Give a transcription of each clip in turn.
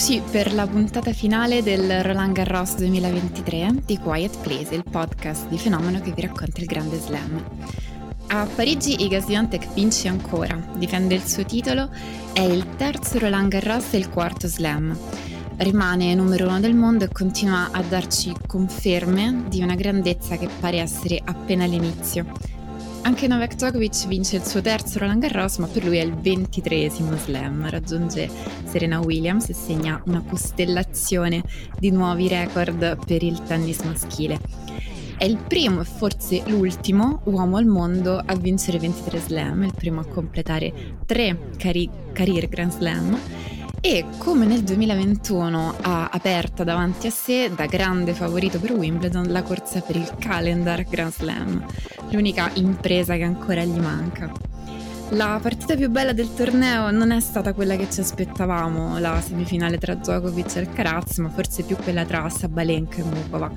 Eccoci per la puntata finale del Roland Garros 2023 di Quiet Place, il podcast di fenomeno che vi racconta il grande slam. A Parigi Iga Swiatek vince ancora, difende il suo titolo, è il terzo Roland Garros e il quarto slam. Rimane numero uno del mondo e continua a darci conferme di una grandezza che pare essere appena all'inizio. Anche Novak Djokovic vince il suo terzo Roland Garros, ma per lui è il ventitresimo slam. Raggiunge Serena Williams e segna una costellazione di nuovi record per il tennis maschile. È il primo e forse l'ultimo uomo al mondo a vincere 23 slam, il primo a completare tre cari- career Grand Slam e come nel 2021 ha aperta davanti a sé da grande favorito per Wimbledon la corsa per il calendar Grand Slam, l'unica impresa che ancora gli manca. La partita più bella del torneo non è stata quella che ci aspettavamo, la semifinale tra Djokovic e Alcaraz, ma forse più quella tra Sabalenka e Mukova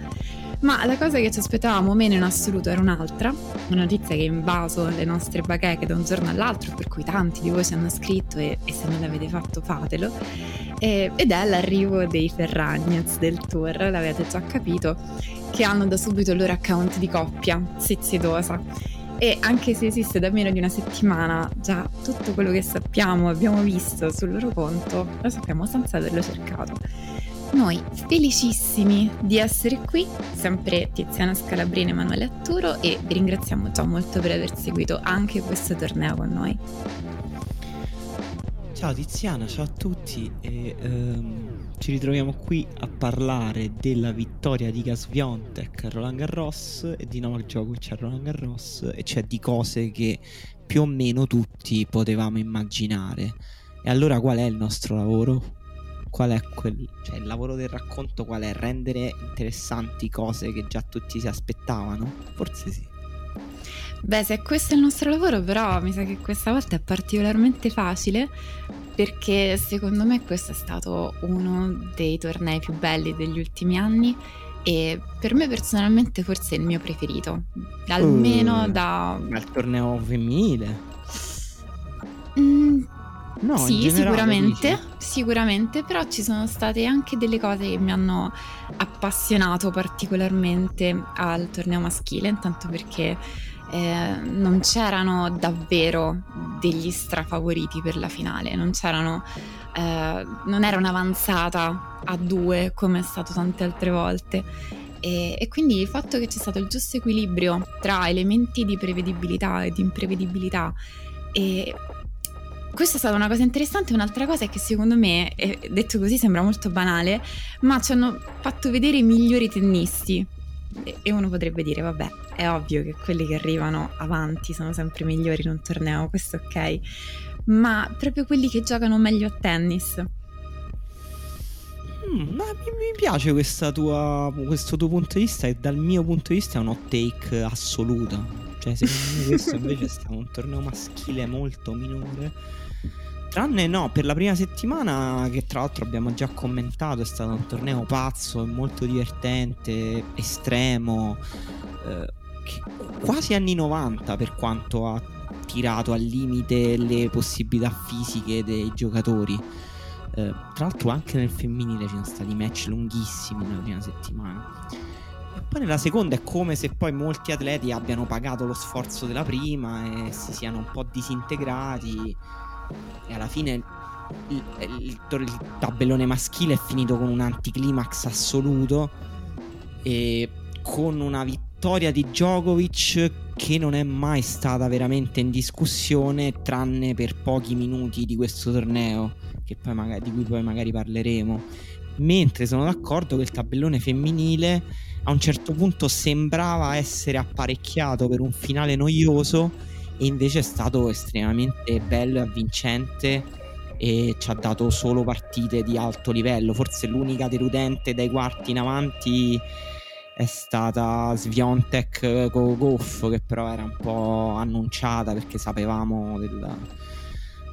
ma la cosa che ci aspettavamo meno in assoluto era un'altra, una notizia che ha invaso le nostre bacheche da un giorno all'altro, per cui tanti di voi ci hanno scritto e, e se non l'avete fatto fatelo, e, ed è l'arrivo dei Ferragnez del tour, l'avete già capito, che hanno da subito il loro account di coppia, Seziedosa. E anche se esiste da meno di una settimana, già tutto quello che sappiamo, abbiamo visto sul loro conto, lo sappiamo senza averlo cercato. Noi felicissimi di essere qui, sempre Tiziana Scalabrini e Emanuele Atturo e vi ringraziamo già molto per aver seguito anche questo torneo con noi. Ciao Tiziana, ciao a tutti e ehm, ci ritroviamo qui a parlare della vittoria di Gasviontek a Roland Garros e di Novak Djokovic a Roland Garros e cioè di cose che più o meno tutti potevamo immaginare. E allora qual è il nostro lavoro? Qual è quel, cioè il lavoro del racconto qual è? Rendere interessanti cose che già tutti si aspettavano? Forse sì. Beh, se questo è il nostro lavoro, però mi sa che questa volta è particolarmente facile perché secondo me questo è stato uno dei tornei più belli degli ultimi anni e per me personalmente forse è il mio preferito, almeno uh, da... Al torneo femminile. Mm, No, sì, sicuramente, dici? sicuramente, però ci sono state anche delle cose che mi hanno appassionato particolarmente al torneo maschile, intanto perché eh, non c'erano davvero degli strafavoriti per la finale, non c'erano eh, non era un'avanzata a due come è stato tante altre volte. E, e, quindi il fatto che c'è stato il giusto equilibrio tra elementi di prevedibilità e di imprevedibilità e questa è stata una cosa interessante. Un'altra cosa è che secondo me, detto così sembra molto banale, ma ci hanno fatto vedere i migliori tennisti. E uno potrebbe dire, vabbè, è ovvio che quelli che arrivano avanti sono sempre migliori in un torneo, questo ok. Ma proprio quelli che giocano meglio a tennis. Mm, ma mi, mi piace tua, questo tuo punto di vista e dal mio punto di vista è un hot take assoluta. Cioè, secondo me questo invece è stato un torneo maschile molto minore Tranne no, per la prima settimana, che tra l'altro abbiamo già commentato, è stato un torneo pazzo, molto divertente, estremo, eh, quasi anni 90 per quanto ha tirato al limite le possibilità fisiche dei giocatori. Eh, tra l'altro anche nel femminile ci sono stati match lunghissimi nella prima settimana. E poi nella seconda è come se poi molti atleti abbiano pagato lo sforzo della prima e si siano un po' disintegrati e alla fine il, il, il, tabellone maschile è finito con un anticlimax assoluto e con una vittoria di Djokovic che non è mai stata veramente in discussione tranne per pochi minuti di questo torneo magari, di cui poi magari parleremo. Mentre sono d'accordo che il tabellone femminile a un certo punto sembrava essere apparecchiato per un finale noioso e invece è stato estremamente bello e avvincente e ci ha dato solo partite di alto livello forse l'unica deludente dai quarti in avanti è stata Sviontek con Goff che però era un po' annunciata perché sapevamo del,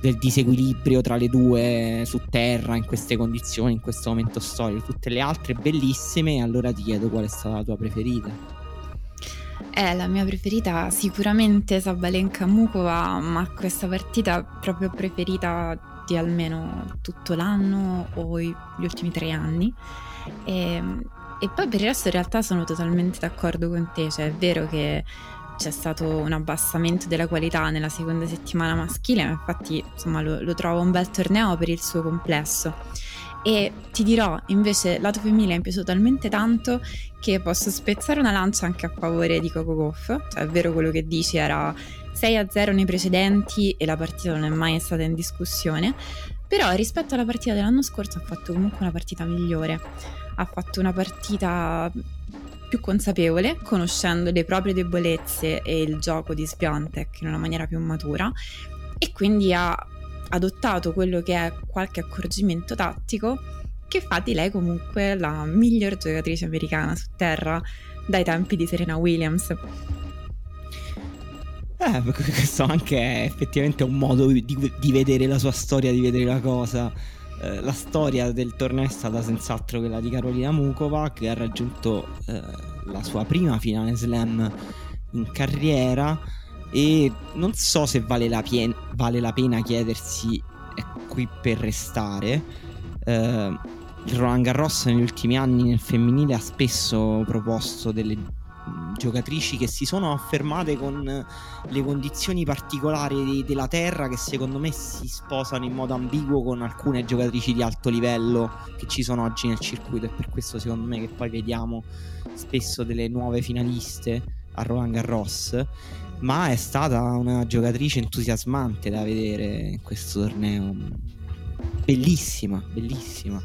del, disequilibrio tra le due su terra in queste condizioni, in questo momento storico. Tutte le altre bellissime, allora ti chiedo qual è stata la tua preferita. Eh, la mia preferita sicuramente Sabalenka Mukova, ma questa partita proprio preferita di almeno tutto l'anno o gli ultimi tre anni. E ehm, e poi per il resto in realtà sono totalmente d'accordo con te, cioè è vero che c'è stato un abbassamento della qualità nella seconda settimana maschile, ma infatti insomma lo, lo trovo un bel torneo per il suo complesso. E ti dirò, invece, lato femminile mi è piaciuto talmente tanto che posso spezzare una lancia anche a favore di Coco Goff. Cioè, è vero quello che dici, era 6-0 nei precedenti e la partita non è mai stata in discussione. Però rispetto alla partita dell'anno scorso ha fatto comunque una partita migliore ha fatto una partita più consapevole, conoscendo le proprie debolezze e il gioco di Sviantek in una maniera più matura e quindi ha adottato quello che è qualche accorgimento tattico che fa di lei comunque la miglior giocatrice americana su terra dai tempi di Serena Williams. Eh, questo anche è effettivamente un modo di, di vedere la sua storia, di vedere la cosa. Eh, la storia del torneo è stata senz'altro quella di Carolina Mukova che ha raggiunto eh, la sua prima finale slam in carriera e non so se vale la, pien- vale la pena chiedersi è qui per restare. Eh, il Roland Garros negli ultimi anni nel femminile ha spesso proposto delle giocatrici che si sono affermate con le condizioni particolari della terra che secondo me si sposano in modo ambiguo con alcune giocatrici di alto livello che ci sono oggi nel circuito e per questo secondo me che poi vediamo spesso delle nuove finaliste a Roland Garros ma è stata una giocatrice entusiasmante da vedere in questo torneo bellissima bellissima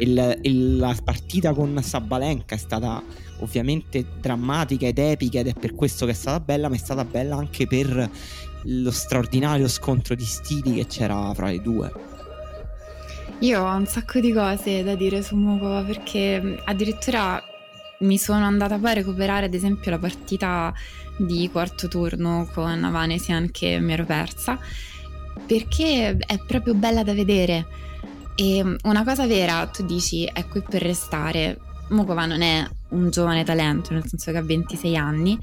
il, il, la partita con Sabalenka è stata ovviamente drammatica ed epica ed è per questo che è stata bella, ma è stata bella anche per lo straordinario scontro di stili che c'era fra le due. Io ho un sacco di cose da dire su Mukova perché addirittura mi sono andata poi a recuperare ad esempio la partita di quarto turno con Avanesian che mi ero persa perché è proprio bella da vedere e una cosa vera, tu dici, è qui per restare. Mokova non è un giovane talento, nel senso che ha 26 anni,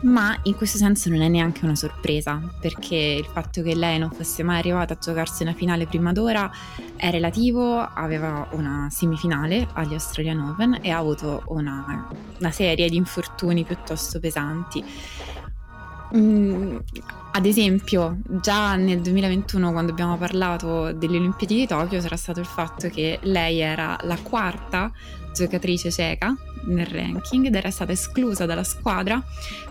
ma in questo senso non è neanche una sorpresa, perché il fatto che lei non fosse mai arrivata a giocarsi una finale prima d'ora è relativo, aveva una semifinale agli Australian Open e ha avuto una, una serie di infortuni piuttosto pesanti. Mm, ad esempio, già nel 2021, quando abbiamo parlato delle Olimpiadi di Tokyo, c'era stato il fatto che lei era la quarta giocatrice ceca nel ranking ed era stata esclusa dalla squadra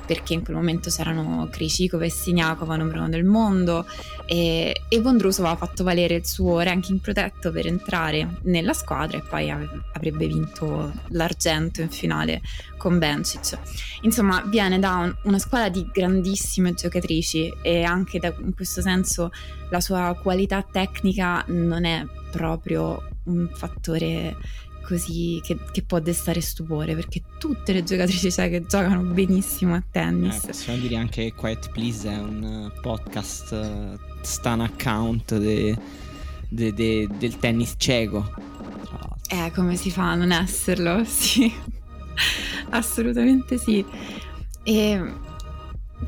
perché in quel momento c'erano Krishikova e Siniakova numero uno del mondo e, e Vondrusova ha fatto valere il suo ranking protetto per entrare nella squadra e poi avrebbe vinto l'argento in finale con Bencic. Insomma, viene da un, una squadra di grandissime giocatrici e anche da, in questo senso la sua qualità tecnica non è proprio un fattore così che, che, può destare stupore perché tutte le giocatrici ceche giocano benissimo a tennis. Eh, possiamo dire anche che Quiet Please è un podcast uh, stan account de, de, de, del tennis cieco. Eh, come si fa a non esserlo? Sì, assolutamente sì. E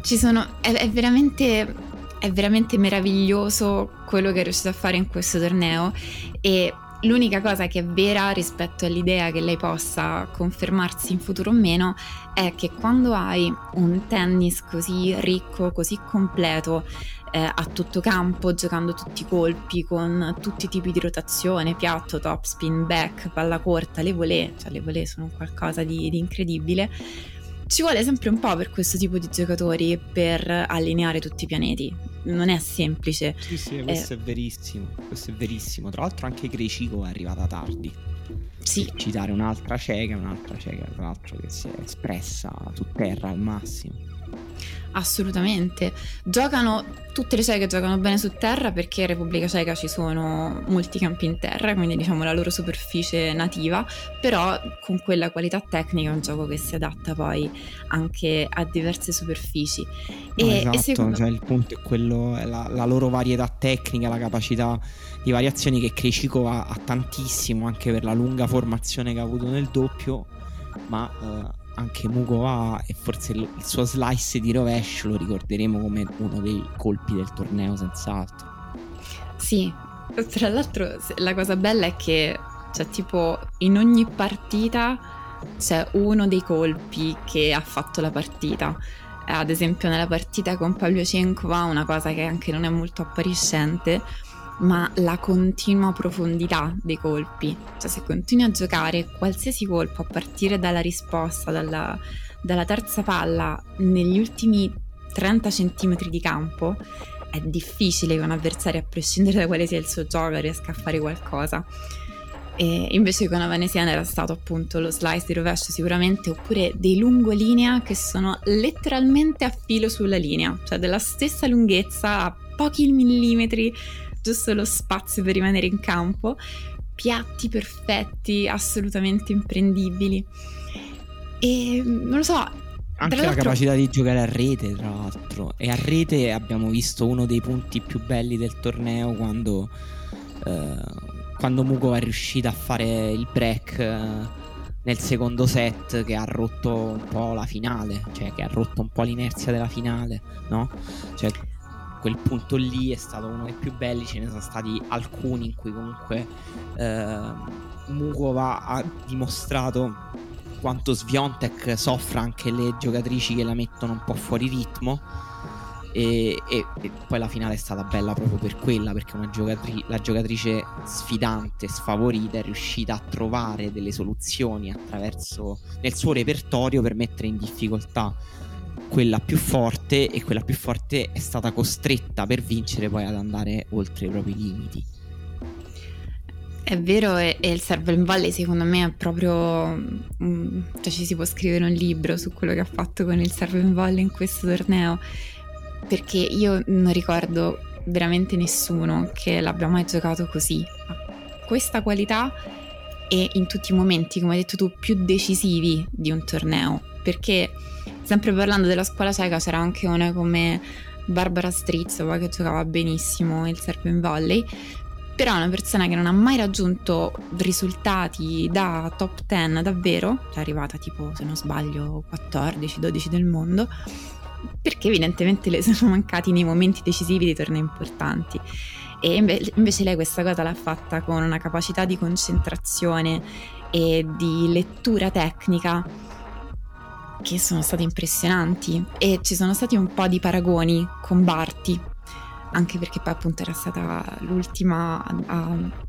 ci sono, è, è veramente è veramente meraviglioso quello che è riuscito a fare in questo torneo e L'unica cosa che è vera rispetto all'idea che lei possa confermarsi in futuro o meno è che quando hai un tennis così ricco, così completo, eh, a tutto campo, giocando tutti i colpi, con tutti i tipi di rotazione, piatto, top spin, back, palla corta, le volée, cioè le volée sono qualcosa di, di incredibile, ci vuole sempre un po' per questo tipo di giocatori per allineare tutti i pianeti. Non è semplice. Sì, sì, questo eh, è verissimo. Questo è verissimo. Tra l'altro anche Crecico è arrivata tardi. Sì. Per citare un'altra cieca, un'altra cieca, tra l'altro, che si è espressa su terra al massimo. Assolutamente. Giocano tutte le cieche giocano bene su terra perché in Repubblica Ceca ci sono molti campi in terra, quindi diciamo la loro superficie nativa, però con quella qualità tecnica è un gioco che si adatta poi anche a diverse superfici. No, e, esatto, e secondo... cioè il punto è quello, è la, la, loro varietà tecnica, la capacità di variazioni che Krejcikova ha tantissimo anche per la lunga formazione che ha avuto nel doppio, ma... Uh, anche Mukova e forse il, il suo slice di rovescio lo ricorderemo come uno dei colpi del torneo senz'altro. Sì, tra l'altro la cosa bella è che cioè tipo in ogni partita c'è uno dei colpi che ha fatto la partita. Ad esempio nella partita con Pavlyuchenkova una cosa che anche non è molto appariscente ma la continua profondità dei colpi. Cioè se continui a giocare qualsiasi colpo a partire dalla risposta, dalla, dalla terza palla, negli ultimi 30 cm di campo, è difficile che un avversario, a prescindere da quale sia il suo gioco, riesca a fare qualcosa. E invece con Avanesian era stato appunto lo slice di rovescio sicuramente, oppure dei lungolinea che sono letteralmente a filo sulla linea, cioè della stessa lunghezza a pochi millimetri giusto lo spazio per rimanere in campo, piatti perfetti, assolutamente imprendibili. E non lo so. Anche la capacità di giocare a rete, tra l'altro. E a rete abbiamo visto uno dei punti più belli del torneo quando, eh, quando Mugo è riuscita a fare il break. Eh, nel secondo set che ha rotto un po' la finale, cioè che ha rotto un po' l'inerzia della finale, no? Cioè quel punto lì è stato uno dei più belli, ce ne sono stati alcuni in cui comunque eh, Mukova ha dimostrato quanto Sviontek soffra anche le giocatrici che la mettono un po' fuori ritmo e, e, e poi la finale è stata bella proprio per quella perché giocatri- la giocatrice sfidante, sfavorita è riuscita a trovare delle soluzioni attraverso nel suo repertorio per mettere in difficoltà quella più forte e quella più forte è stata costretta per vincere poi ad andare oltre i propri limiti. È vero, e, e il server in Valley secondo me è proprio... Um, cioè ci si può scrivere un libro su quello che ha fatto con il server in Valley in questo torneo, perché io non ricordo veramente nessuno che l'abbia mai giocato così, questa qualità e in tutti i momenti, come hai detto tu, più decisivi di un torneo, perché sempre parlando della scuola cieca c'era anche una come Barbara Strizova che giocava benissimo il Serpent Volley. Però una persona che non ha mai raggiunto risultati da top 10 davvero, è arrivata tipo se non sbaglio 14-12 del mondo, perché evidentemente le sono mancati nei momenti decisivi dei tornei importanti. E invece lei questa cosa l'ha fatta con una capacità di concentrazione e di lettura tecnica che sono state impressionanti. E ci sono stati un po' di paragoni con Barty, anche perché poi appunto era stata l'ultima a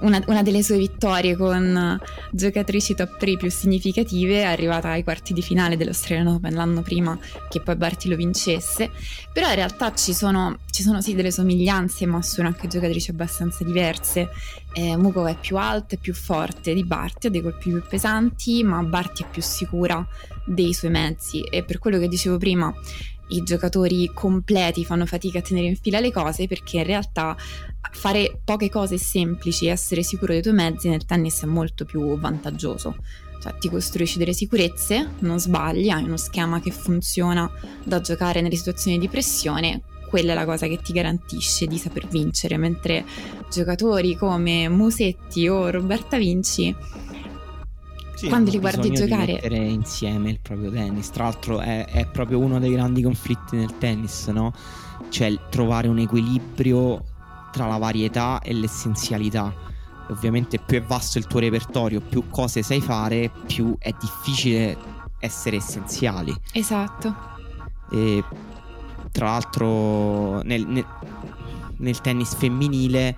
una, una, delle sue vittorie con giocatrici top 3 più significative, è arrivata ai quarti di finale dell'Australian Open l'anno prima che poi Barty lo vincesse, però in realtà ci sono, ci sono sì delle somiglianze, ma sono anche giocatrici abbastanza diverse. Eh, Muko è più alta e più forte di Barty, ha dei colpi più pesanti, ma Barty è più sicura dei suoi mezzi e per quello che dicevo prima i giocatori completi fanno fatica a tenere in fila le cose perché in realtà fare poche cose semplici e essere sicuro dei tuoi mezzi nel tennis è molto più vantaggioso. Cioè ti costruisci delle sicurezze, non sbagli, hai uno schema che funziona da giocare nelle situazioni di pressione, quella è la cosa che ti garantisce di saper vincere, mentre giocatori come Musetti o Roberta Vinci Sì, quando li guardi giocare... Di mettere insieme il proprio tennis. Tra l'altro è, è proprio uno dei grandi conflitti nel tennis, no? Cioè trovare un equilibrio tra la varietà e l'essenzialità. Ovviamente più è vasto il tuo repertorio, più cose sai fare, più è difficile essere essenziali. Esatto. E tra l'altro nel, nel, nel tennis femminile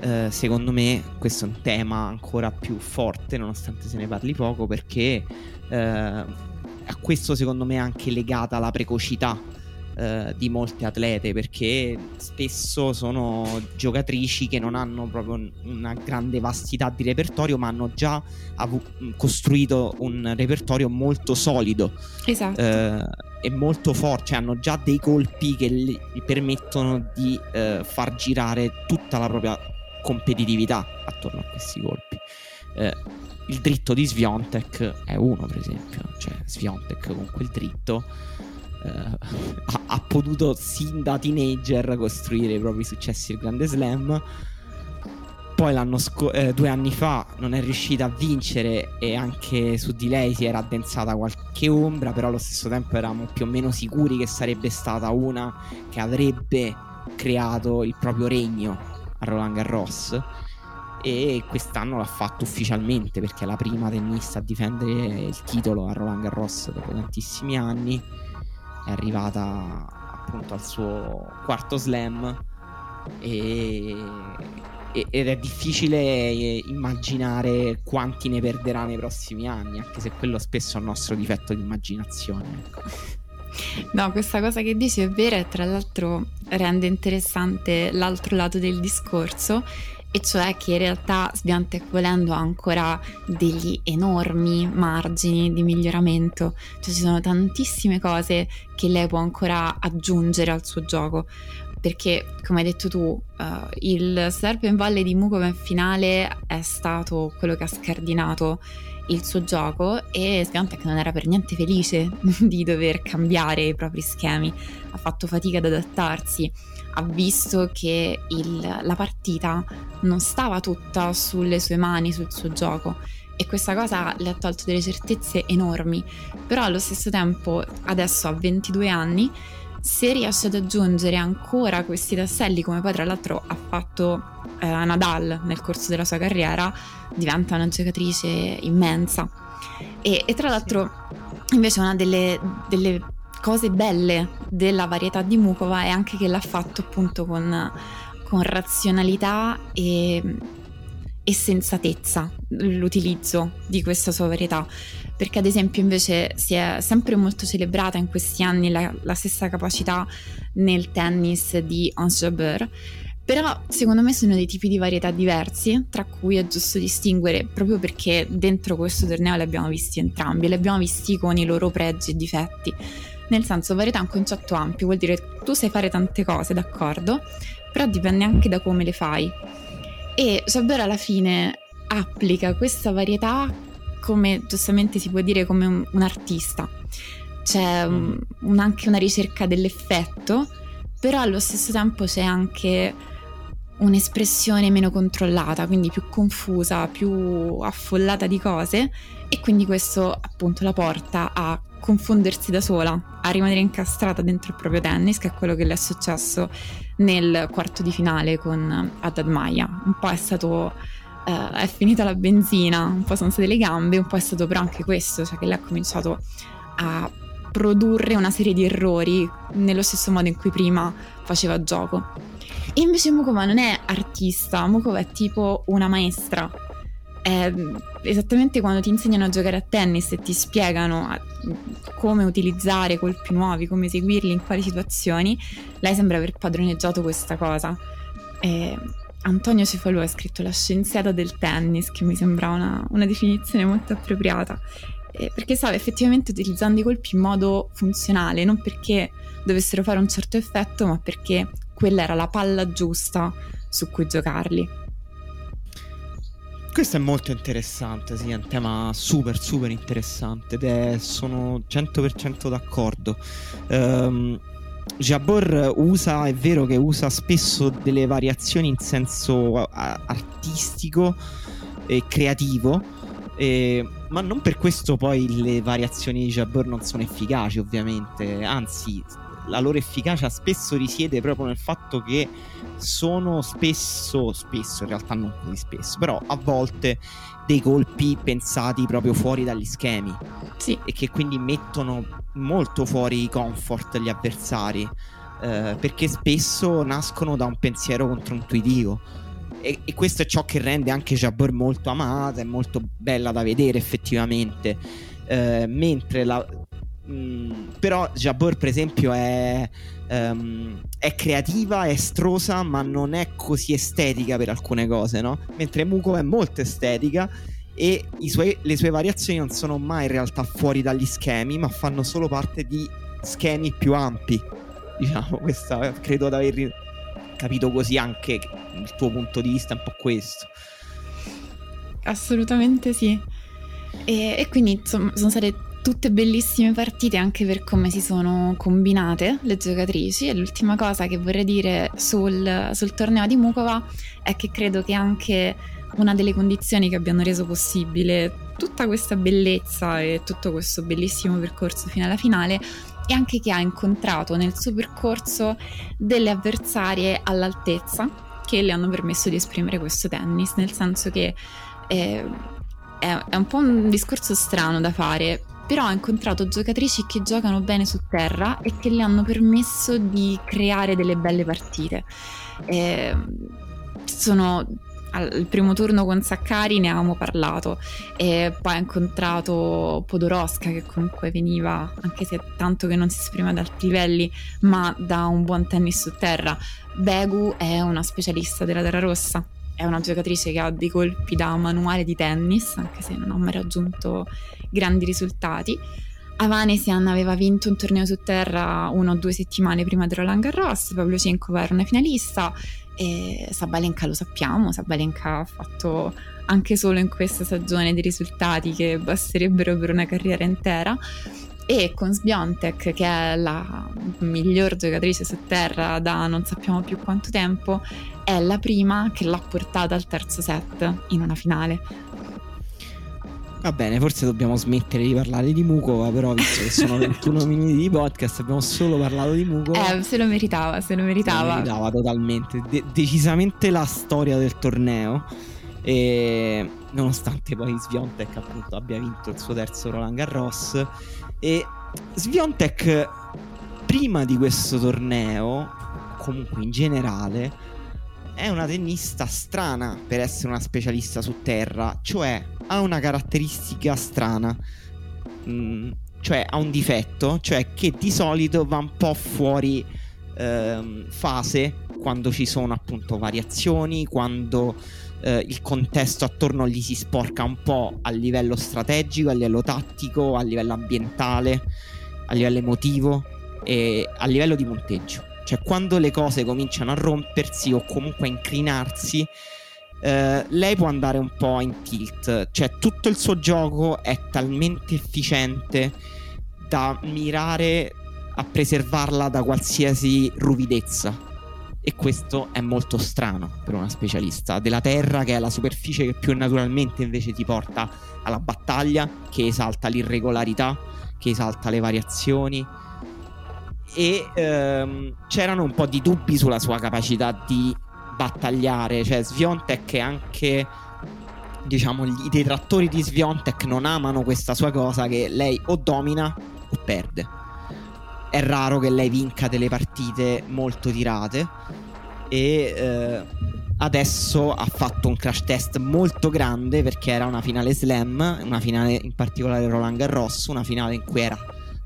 eh, secondo me questo è un tema ancora più forte nonostante se ne parli poco perché eh, a questo secondo me è anche legata la precocità eh, di molte atlete perché spesso sono giocatrici che non hanno proprio una grande vastità di repertorio ma hanno già avu- costruito un repertorio molto solido esatto. eh, e molto forte cioè hanno già dei colpi che gli permettono di eh, far girare tutta la propria competitività attorno a questi colpi. Eh, il dritto di Sviontek è uno per esempio. Cioè Sviontek con quel dritto eh, ha, ha, potuto sin da teenager costruire i propri successi al Grande Slam. Poi l'anno scorso, eh, due anni fa, non è riuscita a vincere e anche su di lei si era addensata qualche ombra, però allo stesso tempo eravamo più o meno sicuri che sarebbe stata una che avrebbe creato il proprio regno Roland Garros e quest'anno l'ha fatto ufficialmente perché è la prima tennista a difendere il titolo a Roland Garros dopo tantissimi anni è arrivata appunto al suo quarto slam e, ed è difficile immaginare quanti ne perderà nei prossimi anni, anche se quello spesso è un nostro difetto di immaginazione. Ecco. No, questa cosa che dici è vera e tra l'altro rende interessante l'altro lato del discorso e cioè che in realtà Sbiantec volendo ha ancora degli enormi margini di miglioramento, cioè ci sono tantissime cose che lei può ancora aggiungere al suo gioco. Perché, come hai detto tu, uh, il Serpent Valley di Mukova in finale è stato quello che ha scardinato il suo gioco e Sviantec non era per niente felice di dover cambiare i propri schemi, ha fatto fatica ad adattarsi ha visto che il, la partita non stava tutta sulle sue mani, sul suo gioco e questa cosa le ha tolto delle certezze enormi, però allo stesso tempo adesso ha 22 anni, se riesce ad aggiungere ancora questi tasselli come poi tra l'altro ha fatto eh, Nadal nel corso della sua carriera, diventa una giocatrice immensa. E, e tra l'altro invece una delle, delle cose belle della varietà di Mukova è anche che l'ha fatto appunto con, con razionalità e, e sensatezza l'utilizzo di questa sua varietà perché ad esempio invece si è sempre molto celebrata in questi anni la, la stessa capacità nel tennis di Hans Jabeur però secondo me sono dei tipi di varietà diversi, tra cui è giusto distinguere proprio perché dentro questo torneo li abbiamo visti entrambi, li abbiamo visti con i loro pregi e difetti. Nel senso, varietà è un concetto ampio, vuol dire tu sai fare tante cose, d'accordo, però dipende anche da come le fai. E Jabber alla fine applica questa varietà come giustamente si può dire come un, un artista. C'è un, un, anche una ricerca dell'effetto, però allo stesso tempo c'è anche un'espressione meno controllata, quindi più confusa, più affollata di cose e quindi questo appunto la porta a confondersi da sola, a rimanere incastrata dentro il proprio tennis, che è quello che le è successo nel quarto di finale con Haddad Maya. Un po' è stato uh, è finita la benzina, un po' sono state le gambe, un po' è stato però anche questo, cioè che lei ha cominciato a produrre una serie di errori nello stesso modo in cui prima faceva gioco. E invece Mukova non è artista, Mukova è tipo una maestra è esattamente quando ti insegnano a giocare a tennis e ti spiegano come utilizzare colpi nuovi, come eseguirli, in quali situazioni, lei sembra aver padroneggiato questa cosa. E Antonio Cefalù ha scritto la scienziata del tennis, che mi sembra una, una definizione molto appropriata, eh, perché stava effettivamente utilizzando i colpi in modo funzionale, non perché dovessero fare un certo effetto, ma perché quella era la palla giusta su cui giocarli. Questo è molto interessante, sì, è un tema super super interessante ed è, sono 100% d'accordo. Um, Jabor usa, è vero che usa spesso delle variazioni in senso artistico e creativo, E, ma non per questo poi le variazioni di Jabber non sono efficaci, ovviamente. Anzi, la loro efficacia spesso risiede proprio nel fatto che sono spesso, spesso in realtà non così spesso, però a volte dei colpi pensati proprio fuori dagli schemi. Sì. e che quindi mettono molto fuori i comfort gli avversari eh, perché spesso nascono da un pensiero controintuitivo. E, e questo è ciò che rende anche Jabber molto amata e molto bella da vedere effettivamente. Eh, mentre la, Mm, però Jabor, per esempio, è, um, è, creativa, è estrosa, ma non è così estetica per alcune cose, no? Mentre Muko è molto estetica e suoi, le sue variazioni non sono mai in realtà fuori dagli schemi, ma fanno solo parte di schemi più ampi. Diciamo, questa credo di aver capito così anche il tuo punto di vista è un po' questo. Assolutamente sì. E, e quindi insomma, sono state tutte bellissime partite anche per come si sono combinate le giocatrici. E l'ultima cosa che vorrei dire sul, sul torneo di Mukova è che credo che anche una delle condizioni che abbiano reso possibile tutta questa bellezza e tutto questo bellissimo percorso fino alla finale è anche che ha incontrato nel suo percorso delle avversarie all'altezza che le hanno permesso di esprimere questo tennis, nel senso che eh, è, è un po' un discorso strano da fare, però ha incontrato giocatrici che giocano bene su terra e che le hanno permesso di creare delle belle partite. Eh, sono al primo turno con Saccari ne avevamo parlato e poi ha incontrato Podoroska che comunque veniva anche se tanto che non si esprime ad alti livelli ma da un buon tennis su terra Begu è una specialista della terra rossa è una giocatrice che ha dei colpi da manuale di tennis, anche se non ha mai raggiunto grandi risultati. Avanesian aveva vinto un torneo su terra una o due settimane prima del Roland Garros, Pablo Cenkova era una finalista e Sabalenka lo sappiamo, Sabalenka ha fatto anche solo in questa stagione dei risultati che basterebbero per una carriera intera e con Sbiontek che è la miglior giocatrice su terra da non sappiamo più quanto tempo è la prima che l'ha portata al terzo set in una finale Va bene, forse dobbiamo smettere di parlare di Mukova, però visto che sono 21 minuti di podcast abbiamo solo parlato di Mukova. Eh, se lo meritava, se lo meritava. Se lo meritava totalmente, De- decisamente la storia del torneo. E nonostante poi Sviontek appunto abbia vinto il suo terzo Roland Garros e Sviontek prima di questo torneo, comunque in generale, è una tennista strana per essere una specialista su terra, cioè ha una caratteristica strana, mm, cioè ha un difetto, cioè che di solito va un po' fuori ehm, fase quando ci sono appunto variazioni, quando eh, il contesto attorno gli si sporca un po' a livello strategico, a livello tattico, a livello ambientale, a livello emotivo e a livello di punteggio. Cioè quando le cose cominciano a rompersi o comunque a incrinarsi, eh, lei può andare un po' in tilt. Cioè tutto il suo gioco è talmente efficiente da mirare a preservarla da qualsiasi ruvidezza e questo è molto strano per una specialista della terra che è la superficie che più naturalmente invece ti porta alla battaglia, che esalta l'irregolarità, che esalta le variazioni e ehm, c'erano un po' di dubbi sulla sua capacità di battagliare, cioè Sviontek è anche diciamo i detrattori di Sviontek non amano questa sua cosa che lei o domina o perde. È raro che lei vinca delle partite molto tirate. E eh, adesso ha fatto un crash test molto grande perché era una finale slam, una finale in particolare Roland Garros, una finale in cui era,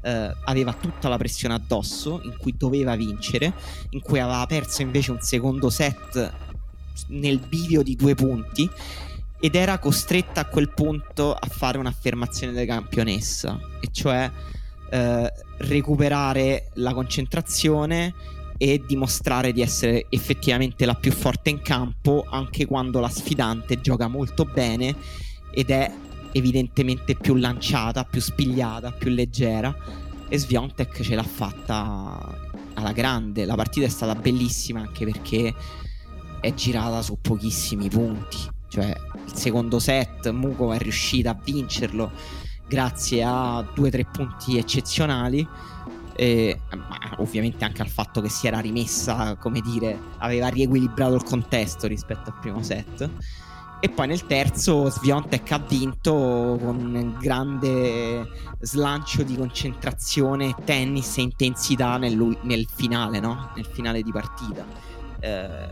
eh, aveva tutta la pressione addosso, in cui doveva vincere, in cui aveva perso invece un secondo set nel bivio di due punti ed era costretta a quel punto a fare un'affermazione da campionessa, e cioè eh, recuperare la concentrazione e dimostrare di essere effettivamente la più forte in campo anche quando la sfidante gioca molto bene ed è evidentemente più lanciata, più spigliata, più leggera e Sviontek ce l'ha fatta alla grande. La partita è stata bellissima anche perché è girata su pochissimi punti. Cioè, il secondo set Mukova è riuscita a vincerlo grazie a due o tre punti eccezionali. E, ma ovviamente anche al fatto che si era rimessa, come dire, aveva riequilibrato il contesto rispetto al primo set. E poi nel terzo Sviontek ha vinto con un grande slancio di concentrazione, tennis e intensità nel, nel finale, no? Nel finale di partita. Eh,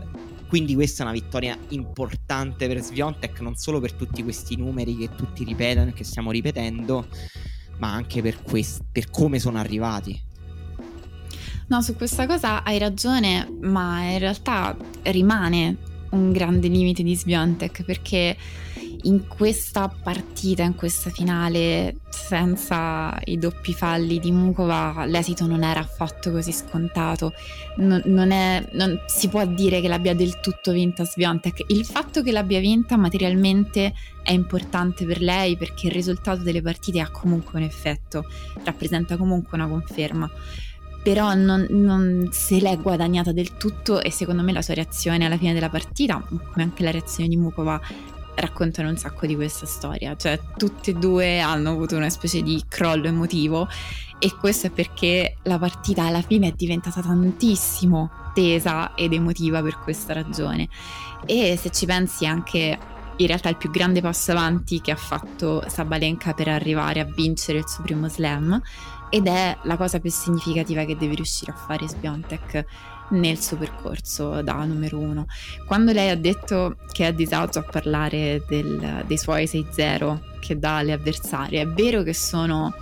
quindi questa è una vittoria importante per Sviontek, non solo per tutti questi numeri che tutti ripetono e che stiamo ripetendo, ma anche per, quest- per come sono arrivati. No, su questa cosa hai ragione, ma in realtà rimane un grande limite di Sviontek perché in questa partita, in questa finale, senza i doppi falli di Mukova, l'esito non era affatto così scontato. Non, non, è, non si può dire che l'abbia del tutto vinta Sviontek. Il fatto che l'abbia vinta materialmente è importante per lei perché il risultato delle partite ha comunque un effetto, rappresenta comunque una conferma però non, non, se l'è guadagnata del tutto e secondo me la sua reazione alla fine della partita, come anche la reazione di Mukova, raccontano un sacco di questa storia, cioè tutte e due hanno avuto una specie di crollo emotivo e questo è perché la partita alla fine è diventata tantissimo tesa ed emotiva per questa ragione. E se ci pensi anche in realtà il più grande passo avanti che ha fatto Sabalenka per arrivare a vincere il suo primo slam ed è la cosa più significativa che deve riuscire a fare Sbiontek nel suo percorso da numero uno. Quando lei ha detto che è a disagio a parlare del, dei suoi 6-0 che dà alle avversarie, è vero che sono...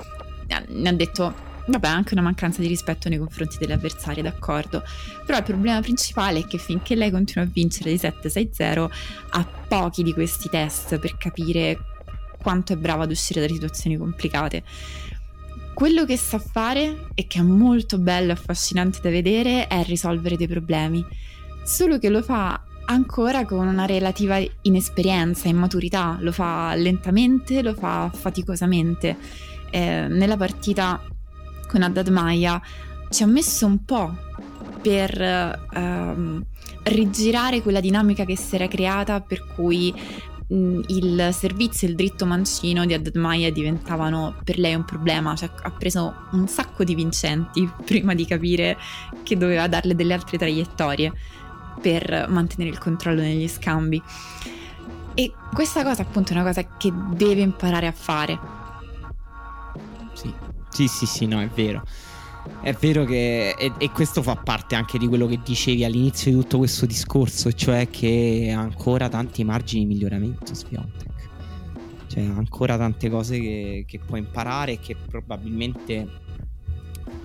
ne ha detto vabbè, anche una mancanza di rispetto nei confronti delle avversarie, d'accordo. Però il problema principale è che finché lei continua a vincere di 7-6-0, ha pochi di questi test per capire quanto è brava ad uscire da situazioni complicate. Quello che sa fare e che è molto bello e affascinante da vedere è risolvere dei problemi, solo che lo fa ancora con una relativa inesperienza, immaturità, lo fa lentamente, lo fa faticosamente. Eh, nella partita con Haddad Maya ci ha messo un po' per ehm, rigirare quella dinamica che si era creata per cui il servizio e il dritto mancino di Haddad Maya diventavano per lei un problema, cioè ha preso un sacco di vincenti prima di capire che doveva darle delle altre traiettorie per mantenere il controllo negli scambi. E questa cosa appunto è una cosa che deve imparare a fare. Sì, sì, sì, no, è vero. È vero che, e, e, questo fa parte anche di quello che dicevi all'inizio di tutto questo discorso, cioè che ha ancora tanti margini di miglioramento Spiontek. Cioè, ha ancora tante cose che, che può imparare e che probabilmente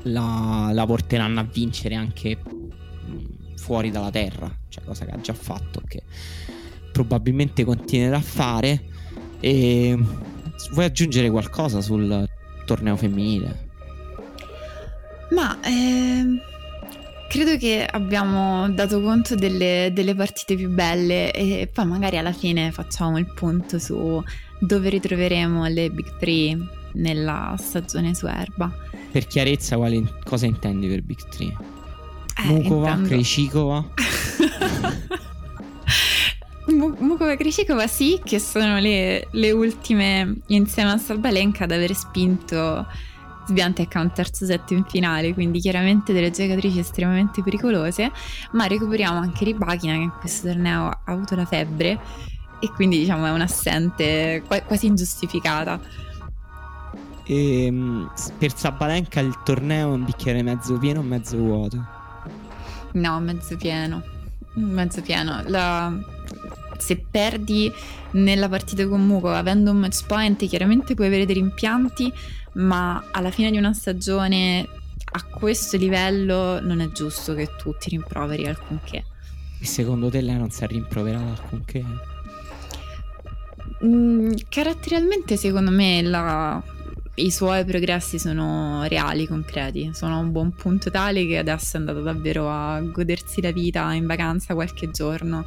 la, la, porteranno a vincere anche fuori dalla terra, cioè cosa che ha già fatto, che probabilmente continuerà a fare. E vuoi aggiungere qualcosa sul torneo femminile? Ma eh, credo che abbiamo dato conto delle, delle, partite più belle e poi magari alla fine facciamo il punto su dove ritroveremo le Big Three nella stagione su erba. Per chiarezza, quali, cosa intendi per Big Three? Eh, Mukova, intendo... Krejcikova? Mukova Krejcikova sì, che sono le, le ultime insieme a Salbalenka ad aver spinto Sbiantec ha un terzo set in finale, quindi chiaramente delle giocatrici estremamente pericolose, ma recuperiamo anche Ribachina che in questo torneo ha avuto la febbre e quindi diciamo è un'assente quasi ingiustificata. E, ehm, per Sabalenka il torneo è un bicchiere mezzo pieno o mezzo vuoto? No, mezzo pieno. Mezzo pieno. La... Se perdi nella partita con Muko avendo un match point, chiaramente puoi avere dei rimpianti, ma alla fine di una stagione a questo livello non è giusto che tu ti rimproveri alcunché. E secondo te lei non si è rimproverata alcunché? Mm, caratterialmente secondo me la... i suoi progressi sono reali, concreti, sono a un buon punto tale che adesso è andata davvero a godersi la vita in vacanza qualche giorno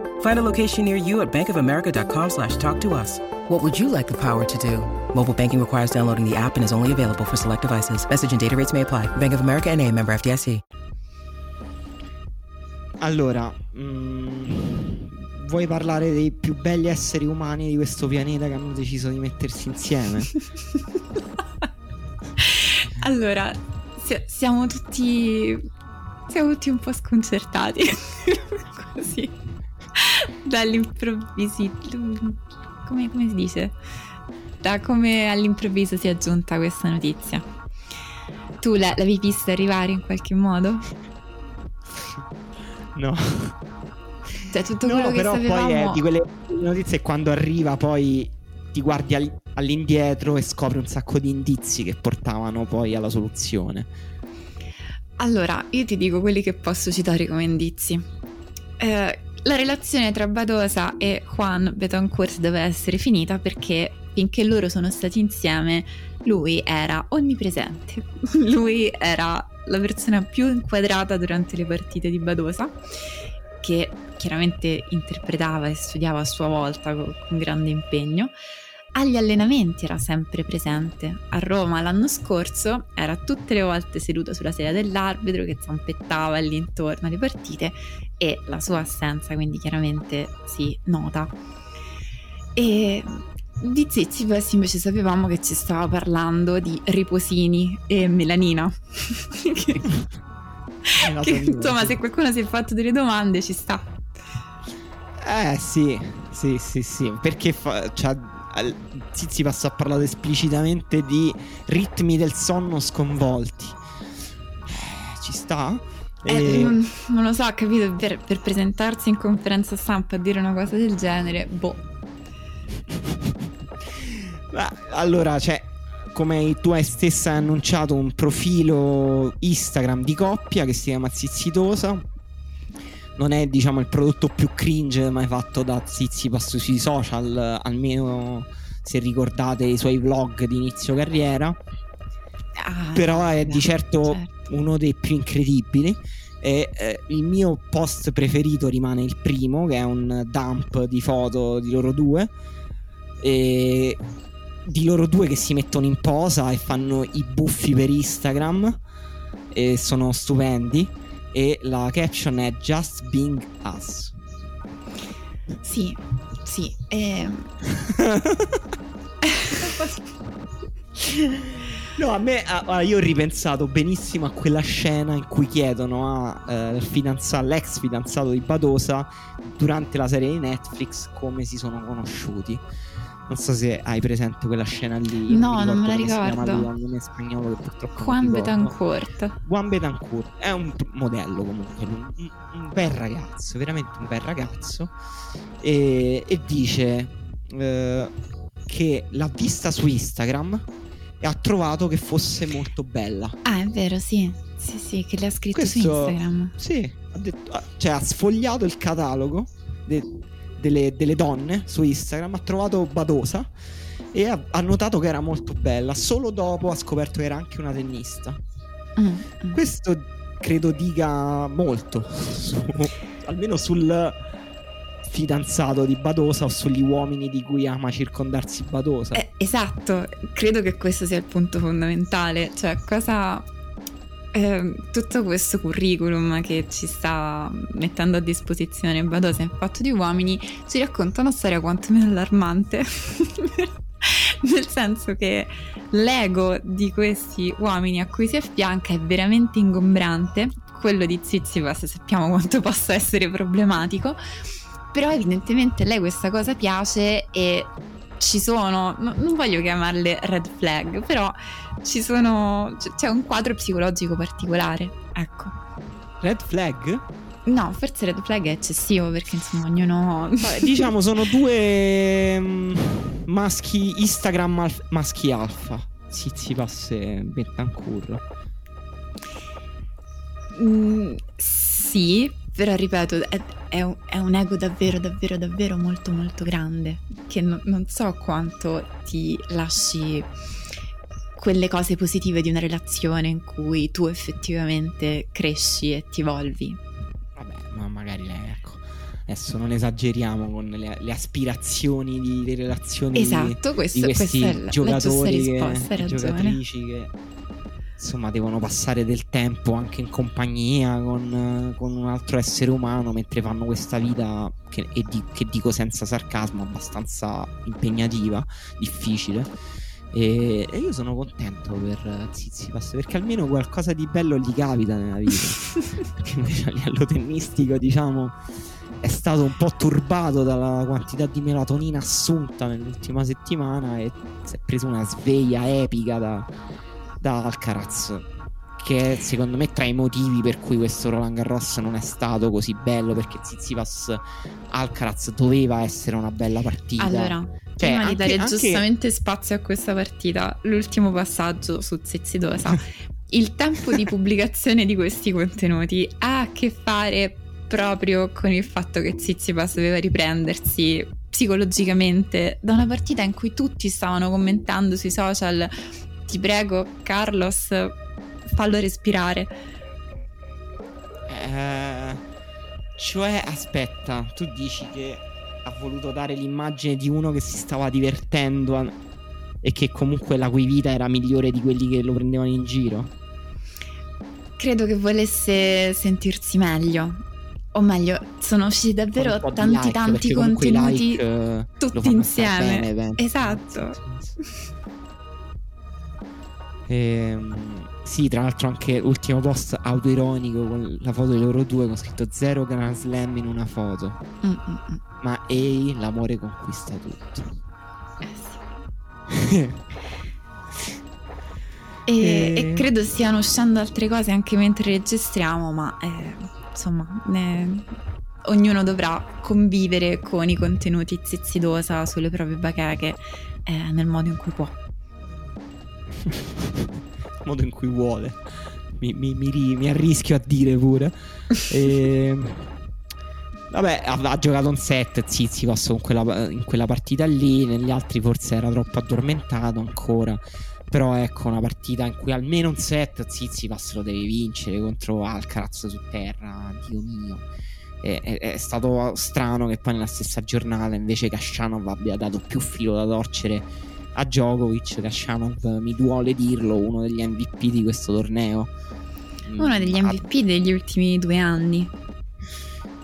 Find a location near you at bankofamerica.com slash talk to us. What would you like the power to do? Mobile banking requires downloading the app and is only available for select devices. Message and data rates may apply. Bank of America and a member FDIC. Allora, mm, vuoi parlare dei più belli esseri umani di questo pianeta che hanno deciso di mettersi insieme? allora, si- siamo tutti. Siamo tutti un po' sconcertati. Così. Dall'improvvisito. Come, come si dice? Da come all'improvviso si è aggiunta questa notizia. Tu la- l'avevi vista arrivare in qualche modo? No. Cioè, tutto no, quello che però sapevamo... poi è di quelle notizie quando arriva poi ti guardi all- all'indietro e scopri un sacco di indizi che portavano poi alla soluzione. Allora, io ti dico quelli che posso citare come indizi. Eh, la relazione tra Badosa e Juan Betancourt deve essere finita perché finché loro sono stati insieme lui era onnipresente. lui era la persona più inquadrata durante le partite di Badosa che chiaramente interpretava e studiava a sua volta con, con grande impegno. Agli allenamenti era sempre presente. A Roma l'anno scorso era tutte le volte seduto sulla sedia dell'arbitro che zampettava lì intorno alle partite e la sua assenza quindi chiaramente si nota. E di Zizipas invece sapevamo che ci stava parlando di riposini e melanina. che, che, insomma, se qualcuno si è fatto delle domande ci sta. Eh sì, sì, sì, sì, perché fa, cioè, Zizipas ha parlato esplicitamente di ritmi del sonno sconvolti. Eh, ci sta? Eh, e... non, non, lo so, capito, per, per presentarsi in conferenza stampa a dire una cosa del genere, boh. allora, cioè, come tu hai stessa annunciato un profilo Instagram di coppia che si chiama Zizzitosa. Non è, diciamo, il prodotto più cringe mai fatto da Zizipas sui social, almeno se ricordate i suoi vlog di inizio carriera. Ah, Però è di certo, certo, uno dei più incredibili. E, eh, il mio post preferito rimane il primo, che è un dump di foto di loro due. E di loro due che si mettono in posa e fanno i buffi per Instagram e sono stupendi e la caption è Just Being Us. Sì, sì. Eh... no, a me a, io ho ripensato benissimo a quella scena in cui chiedono a, eh, fidanza, all'ex fidanzato di Badosa durante la serie di Netflix come si sono conosciuti. Non so se hai presente quella scena lì. No, non me la ricordo. Un nome spagnolo che purtroppo Juan Betancourt. Juan Betancourt è un modello comunque, un, un, bel ragazzo, veramente un bel ragazzo. E, e dice eh, che l'ha vista su Instagram e ha trovato che fosse molto bella. Ah, è vero, sì. Sì, sì, che le ha scritto Questo, su Instagram. Sì, ha detto, cioè ha sfogliato il catalogo. De, delle, delle donne su Instagram, ha trovato Badosa e ha, ha, notato che era molto bella. Solo dopo ha scoperto che era anche una tennista. Mm, mm. Questo credo dica molto, su, almeno sul fidanzato di Badosa o sugli uomini di cui ama circondarsi Badosa. Eh, esatto, credo che questo sia il punto fondamentale. Cioè, cosa eh, tutto questo curriculum che ci sta mettendo a disposizione Badosa in fatto di uomini ci racconta una storia quantomeno allarmante. Nel senso che l'ego di questi uomini a cui si affianca è veramente ingombrante. Quello di Zizipas sappiamo quanto possa essere problematico. Però evidentemente a lei questa cosa piace e ci sono, no, non voglio chiamarle red flag, però ci sono, c'è un quadro psicologico particolare, ecco. Red flag? No, forse red flag è eccessivo perché insomma ognuno... Vabbè, diciamo sono due um, maschi Instagram alf- maschi alfa. Zizipas e Betancourt. Mm, sì, Però ripeto, è, è, un, è, un, ego davvero, davvero, davvero molto, molto grande, che no, non so quanto ti lasci quelle cose positive di una relazione in cui tu effettivamente cresci e ti evolvi. Vabbè, ma magari ecco. Adesso non esageriamo con le, le aspirazioni di, di relazioni esatto, questo, di questi questa è la, giocatori la risposta, che, giocatrici che insomma devono passare del tempo anche in compagnia con, con un altro essere umano mentre fanno questa vita che, di, che dico senza sarcasmo abbastanza impegnativa, difficile. E, e, io sono contento per Zizipas perché almeno qualcosa di bello gli capita nella vita. perché invece a livello tennistico, diciamo, è stato un po' turbato dalla quantità di melatonina assunta nell'ultima settimana e si è preso una sveglia epica da, da Alcaraz che secondo me tra i motivi per cui questo Roland Garros non è stato così bello perché Tsitsipas Alcaraz doveva essere una bella partita. Allora cioè, prima anche, di dare anche... giustamente spazio a questa partita l'ultimo passaggio su Tsitsidosa il tempo di pubblicazione di questi contenuti ha a che fare proprio con il fatto che Tsitsipas doveva riprendersi psicologicamente da una partita in cui tutti stavano commentando sui social ti prego, Carlos, fallo respirare. Eh, cioè, aspetta, tu dici che ha voluto dare l'immagine di uno che si stava divertendo a... e che comunque la cui vita era migliore di quelli che lo prendevano in giro? Credo che volesse sentirsi meglio. O meglio, sono usciti davvero tanti like, tanti contenuti like, uh, tutti insieme. Bene, esatto. Ehm, sì, tra l'altro anche l'ultimo post autoironico con la foto di loro due con scritto zero Grand Slam in una foto. Mm-mm. Ma ehi, l'amore conquista tutto. Eh sì. e, e... e, credo stiano uscendo altre cose anche mentre registriamo, ma eh, insomma, ne... ognuno dovrà convivere con i contenuti zizzidosa sulle proprie bacheche eh, nel modo in cui può. modo in cui vuole. Mi, mi, mi, mi arrischio a dire pure. e... Ehm, vabbè, ha, ha, giocato un set Zizipas in quella, in quella partita lì, negli altri forse era troppo addormentato ancora. Però ecco, una partita in cui almeno un set Zizipas lo devi vincere contro Alcaraz su terra, Dio mio. È, è, è, stato strano che poi nella stessa giornata invece Cascianov abbia dato più filo da torcere a Djokovic, Kashanov mi duole dirlo, uno degli MVP di questo torneo. Uno degli MVP degli ultimi due anni.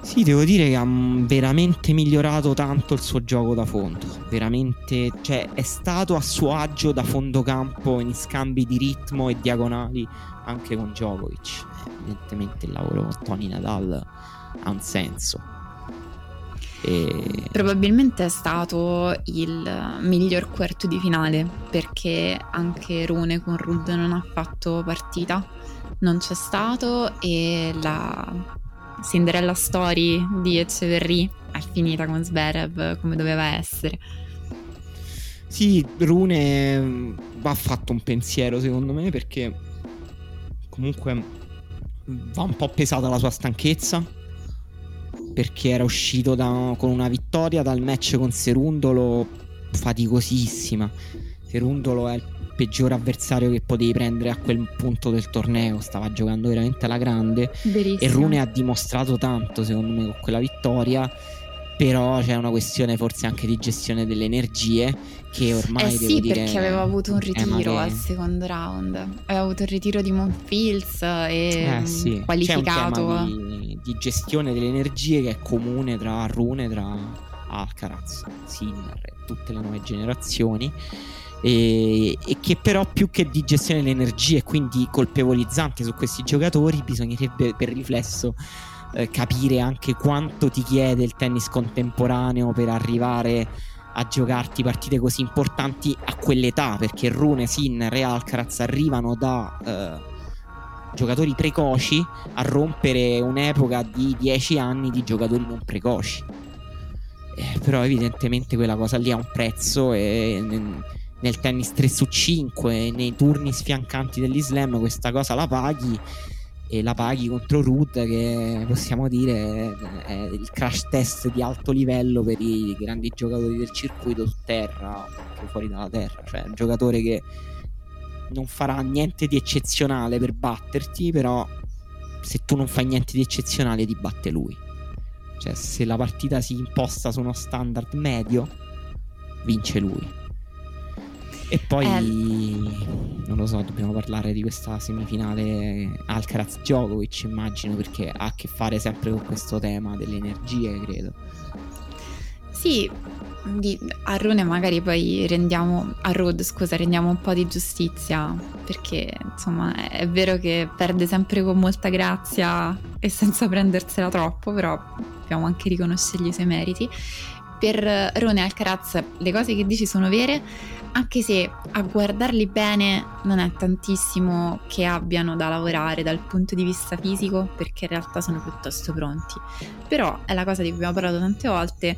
Sì, devo dire che ha veramente migliorato tanto il suo gioco da fondo. Veramente, cioè, è stato a suo agio da fondo campo in scambi di ritmo e diagonali anche con Djokovic. Evidentemente il lavoro con Tony Nadal ha un senso. E... Probabilmente è stato il miglior quarto di finale perché anche Rune con Rud non ha fatto partita, non c'è stato e la Cinderella Story di Eceverri è finita con Zverev come doveva essere. Sì, Rune va fatto un pensiero secondo me perché comunque va un po' pesata la sua stanchezza perché era uscito da, con una vittoria dal match con Serundolo faticosissima. Serundolo è il peggior avversario che potevi prendere a quel punto del torneo, stava giocando veramente alla grande Verissimo. e Rune ha dimostrato tanto secondo me con quella vittoria però c'è una questione forse anche di gestione delle energie che ormai eh sì dire, perché aveva avuto un ritiro che... al secondo round. Aveva avuto il ritiro di Monfils e eh, sì. qualificato c'è un di, di, gestione delle energie che è comune tra Rune tra Alcaraz Sinner e tutte le nuove generazioni. E, e, che però più che di gestione delle energie quindi colpevolizzante su questi giocatori bisognerebbe per riflesso eh, capire anche quanto ti chiede il tennis contemporaneo per arrivare a giocarti partite così importanti a quell'età, perché Rune, Sinner e Alcaraz arrivano da eh, giocatori precoci a rompere un'epoca di 10 anni di giocatori non precoci. Eh, però evidentemente quella cosa lì ha un prezzo e nel, nel tennis 3 su 5, nei turni sfiancanti dell'Islam questa cosa la paghi e la paghi contro Rud che possiamo dire è il crash test di alto livello per i grandi giocatori del circuito su terra anche fuori dalla terra. Cioè un giocatore che non farà niente di eccezionale per batterti però se tu non fai niente di eccezionale ti batte lui. Cioè se la partita si imposta su uno standard medio vince lui e poi, eh. non lo so, dobbiamo parlare di questa semifinale Alcaraz Djokovic, immagino, perché ha a che fare sempre con questo tema delle energie, credo. Sì, di, a Rune magari poi rendiamo, a Rod scusa, rendiamo un po' di giustizia, perché insomma è vero che perde sempre con molta grazia e senza prendersela troppo, però dobbiamo anche riconoscergli i suoi meriti. Per Rune Alcaraz le cose che dici sono vere, anche se a guardarli bene non è tantissimo che abbiano da lavorare dal punto di vista fisico, perché in realtà sono piuttosto pronti. Però è la cosa di cui abbiamo parlato tante volte,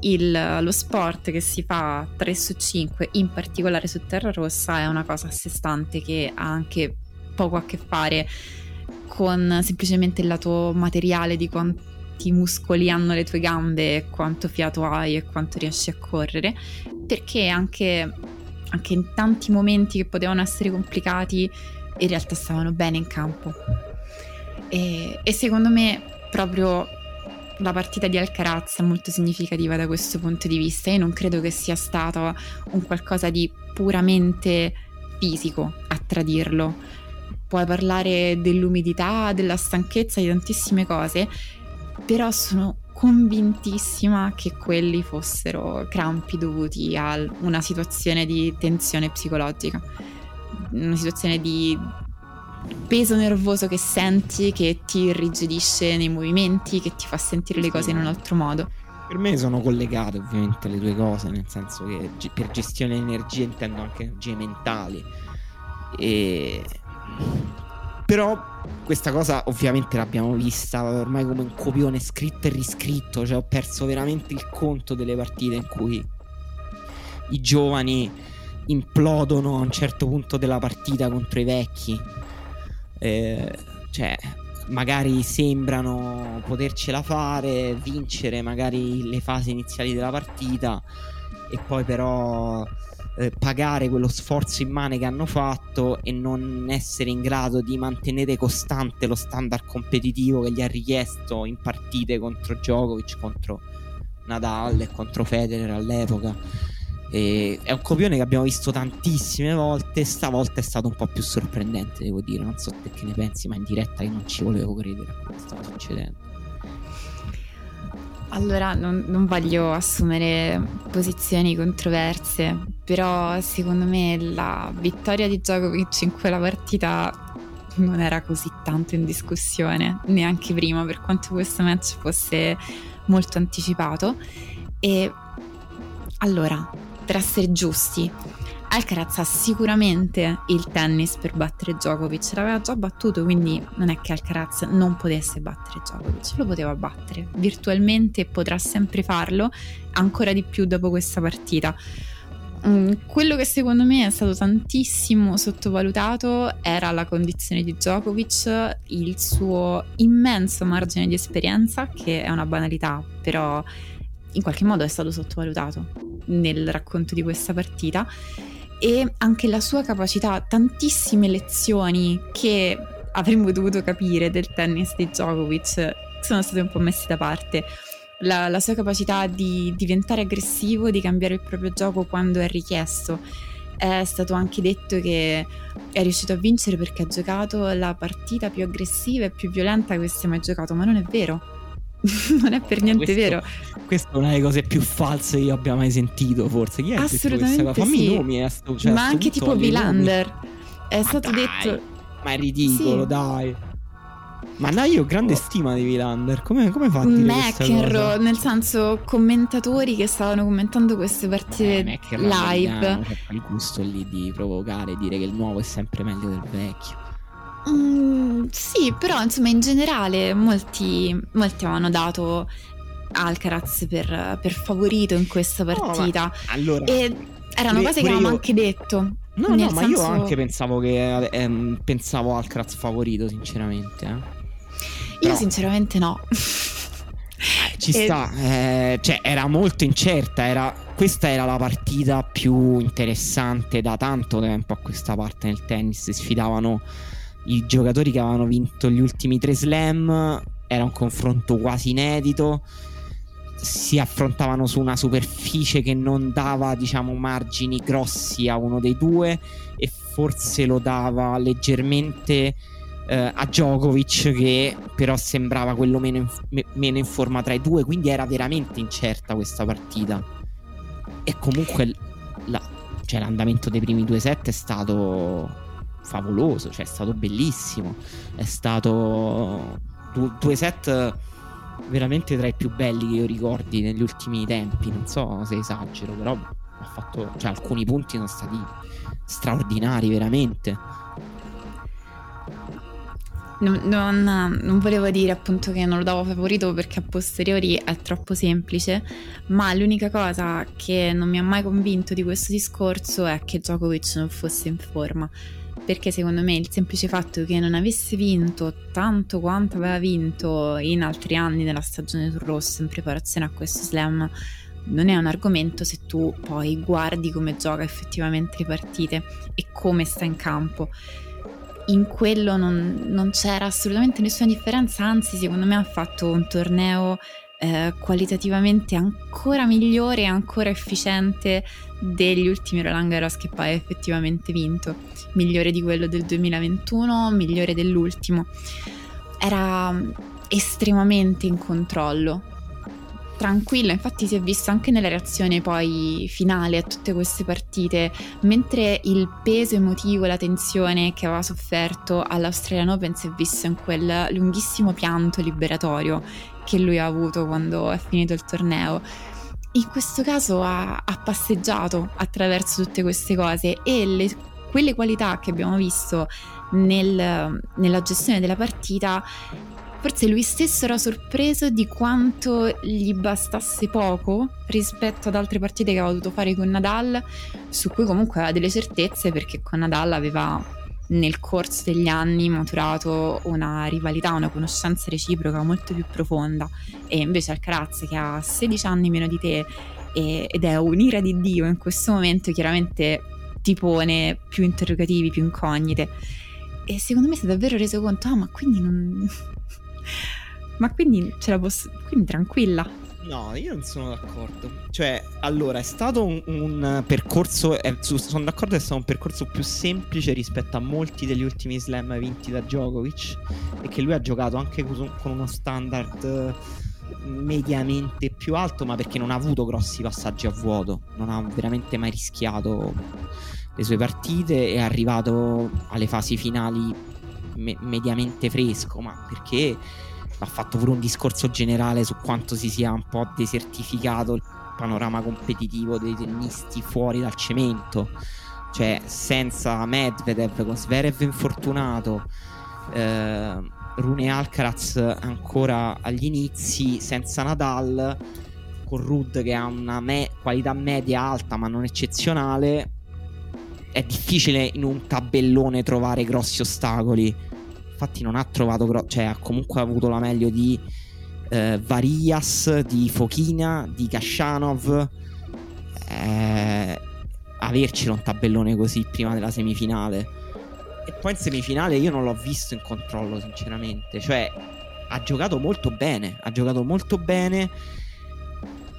il, lo sport che si fa 3 su 5, in particolare su terra rossa, è una cosa a sé stante che ha anche poco a che fare con semplicemente il lato materiale di quanti muscoli hanno le tue gambe, quanto fiato hai e quanto riesci a correre, perché anche, anche in tanti momenti che potevano essere complicati in realtà stavano bene in campo. E, e, secondo me proprio la partita di Alcaraz è molto significativa da questo punto di vista. Io non credo che sia stato un qualcosa di puramente fisico a tradirlo. Puoi parlare dell'umidità, della stanchezza, di tantissime cose, però sono convintissima che quelli fossero crampi dovuti a una situazione di tensione psicologica, una situazione di peso nervoso che senti, che ti irrigidisce nei movimenti, che ti fa sentire le cose in un altro modo. Per me sono collegate ovviamente le due cose, nel senso che per gestione di energie intendo anche energie mentali. E però questa cosa ovviamente l'abbiamo vista ormai come un copione scritto e riscritto, cioè ho perso veramente il conto delle partite in cui i giovani implodono a un certo punto della partita contro i vecchi. Eh, cioè, magari sembrano potercela fare, vincere magari le fasi iniziali della partita e poi però eh, pagare quello sforzo immane che hanno fatto e non essere in grado di mantenere costante lo standard competitivo che gli ha richiesto in partite contro Djokovic, contro Nadal e contro Federer all'epoca. E è un copione che abbiamo visto tantissime volte. Stavolta è stato un po' più sorprendente, devo dire. Non so te che ne pensi, ma in diretta io non ci volevo credere a quello che stava succedendo. Allora, non, non, voglio assumere posizioni controverse, però secondo me la vittoria di Djokovic in quella partita non era così tanto in discussione, neanche prima, per quanto questo match fosse molto anticipato. E allora, per essere giusti, Alcaraz ha sicuramente il tennis per battere Djokovic, l'aveva già battuto, quindi non è che Alcaraz non potesse battere Djokovic, lo poteva battere virtualmente potrà sempre farlo, ancora di più dopo questa partita. Mm, quello che secondo me è stato tantissimo sottovalutato era la condizione di Djokovic, il suo immenso margine di esperienza, che è una banalità, però in qualche modo è stato sottovalutato nel racconto di questa partita e anche la sua capacità, tantissime lezioni che avremmo dovuto capire del tennis di Djokovic sono state un po' messe da parte. La, la sua capacità di diventare aggressivo, di cambiare il proprio gioco quando è richiesto. È stato anche detto che è riuscito a vincere perché ha giocato la partita più aggressiva e più violenta che sia mai giocato, ma non è vero non è per niente questo, vero. Questa è una delle cose più false che io abbia mai sentito, forse. Chi è Assolutamente Fammi sì. nomi, eh, sto, cioè, Ma anche tipo Vilander. È stato dai, detto... Ma è ridicolo, sì. dai. Ma no, io ho grande oh. stima di Vilander. Come, come fa a dire McEnroe, nel senso commentatori che stavano commentando queste partite eh, live. C'è il gusto lì di provocare dire che il nuovo è sempre meglio del vecchio. Mm, sì, però insomma in generale molti, molti avevano dato Alcaraz per, per, favorito in questa partita. No, allora, e erano cose che avevamo io... anche detto. No, no, senso... ma io anche pensavo che ehm, pensavo Alcaraz favorito, sinceramente. Eh. Io sinceramente no. Eh, ci e... sta, eh, cioè era molto incerta, era, questa era la partita più interessante da tanto tempo a questa parte nel tennis, sfidavano i giocatori che avevano vinto gli ultimi tre slam, era un confronto quasi inedito, si affrontavano su una superficie che non dava diciamo margini grossi a uno dei due e forse lo dava leggermente eh, a Djokovic che però sembrava quello meno in, me, meno in forma tra i due quindi era veramente incerta questa partita. E comunque la, cioè, l'andamento dei primi due set è stato favoloso cioè è stato bellissimo. È stato due, due set veramente tra i più belli che io ricordi negli ultimi tempi. Non so se esagero però ha fatto cioè alcuni punti sono stati straordinari veramente. Non, non, non, volevo dire appunto che non lo davo favorito perché a posteriori è troppo semplice, ma l'unica cosa che non mi ha mai convinto di questo discorso è che Djokovic non fosse in forma. Perché secondo me il semplice fatto che non avesse vinto tanto quanto aveva vinto in altri anni nella stagione sul rosso in preparazione a questo slam non è un argomento se tu poi guardi come gioca effettivamente le partite e come sta in campo. In quello non, non, c'era assolutamente nessuna differenza, anzi secondo me ha fatto un torneo eh, qualitativamente ancora migliore e ancora efficiente degli ultimi Roland Garros che poi ha effettivamente vinto, migliore di quello del 2021, migliore dell'ultimo. Era estremamente in controllo, tranquilla, infatti si è visto anche nella reazione poi finale a tutte queste partite, mentre il peso emotivo, la tensione che aveva sofferto all'Australian Open si è visto in quel lunghissimo pianto liberatorio che lui ha avuto quando è finito il torneo. In questo caso ha, ha passeggiato attraverso tutte queste cose e le, quelle qualità che abbiamo visto nel, nella gestione della partita Forse lui stesso era sorpreso di quanto gli bastasse poco rispetto ad altre partite che aveva dovuto fare con Nadal, su cui comunque aveva delle certezze perché con Nadal aveva nel corso degli anni maturato una rivalità, una conoscenza reciproca molto più profonda e invece Alcaraz che ha 16 anni meno di te e, ed è un'ira di Dio in questo momento chiaramente ti pone più interrogativi, più incognite e secondo me si è davvero reso conto, ah ma quindi non, ma quindi ce la posso. Quindi tranquilla. No, io non sono d'accordo. Cioè, allora, è stato un, un percorso. Eh, sono d'accordo che è stato un percorso più semplice rispetto a molti degli ultimi slam vinti da Djokovic. E che lui ha giocato anche con, con uno standard eh, mediamente più alto, ma perché non ha avuto grossi passaggi a vuoto. Non ha veramente mai rischiato le sue partite. È arrivato alle fasi finali me- mediamente fresco, ma perché ha fatto pure un discorso generale su quanto si sia un po' desertificato il panorama competitivo dei tennisti fuori dal cemento. Cioè, senza Medvedev, con Sverev infortunato, eh, Rune Alcaraz ancora agli inizi, senza Nadal, con Rud che ha una me- qualità media alta ma non eccezionale, è difficile in un tabellone trovare grossi ostacoli. Infatti non ha trovato, gro- cioè ha comunque avuto la meglio di eh, Varias, di Fochina, di Kashanov. Eh, avercelo un tabellone così prima della semifinale. E poi in semifinale io non l'ho visto in controllo, sinceramente. Cioè, ha giocato molto bene. Ha giocato molto bene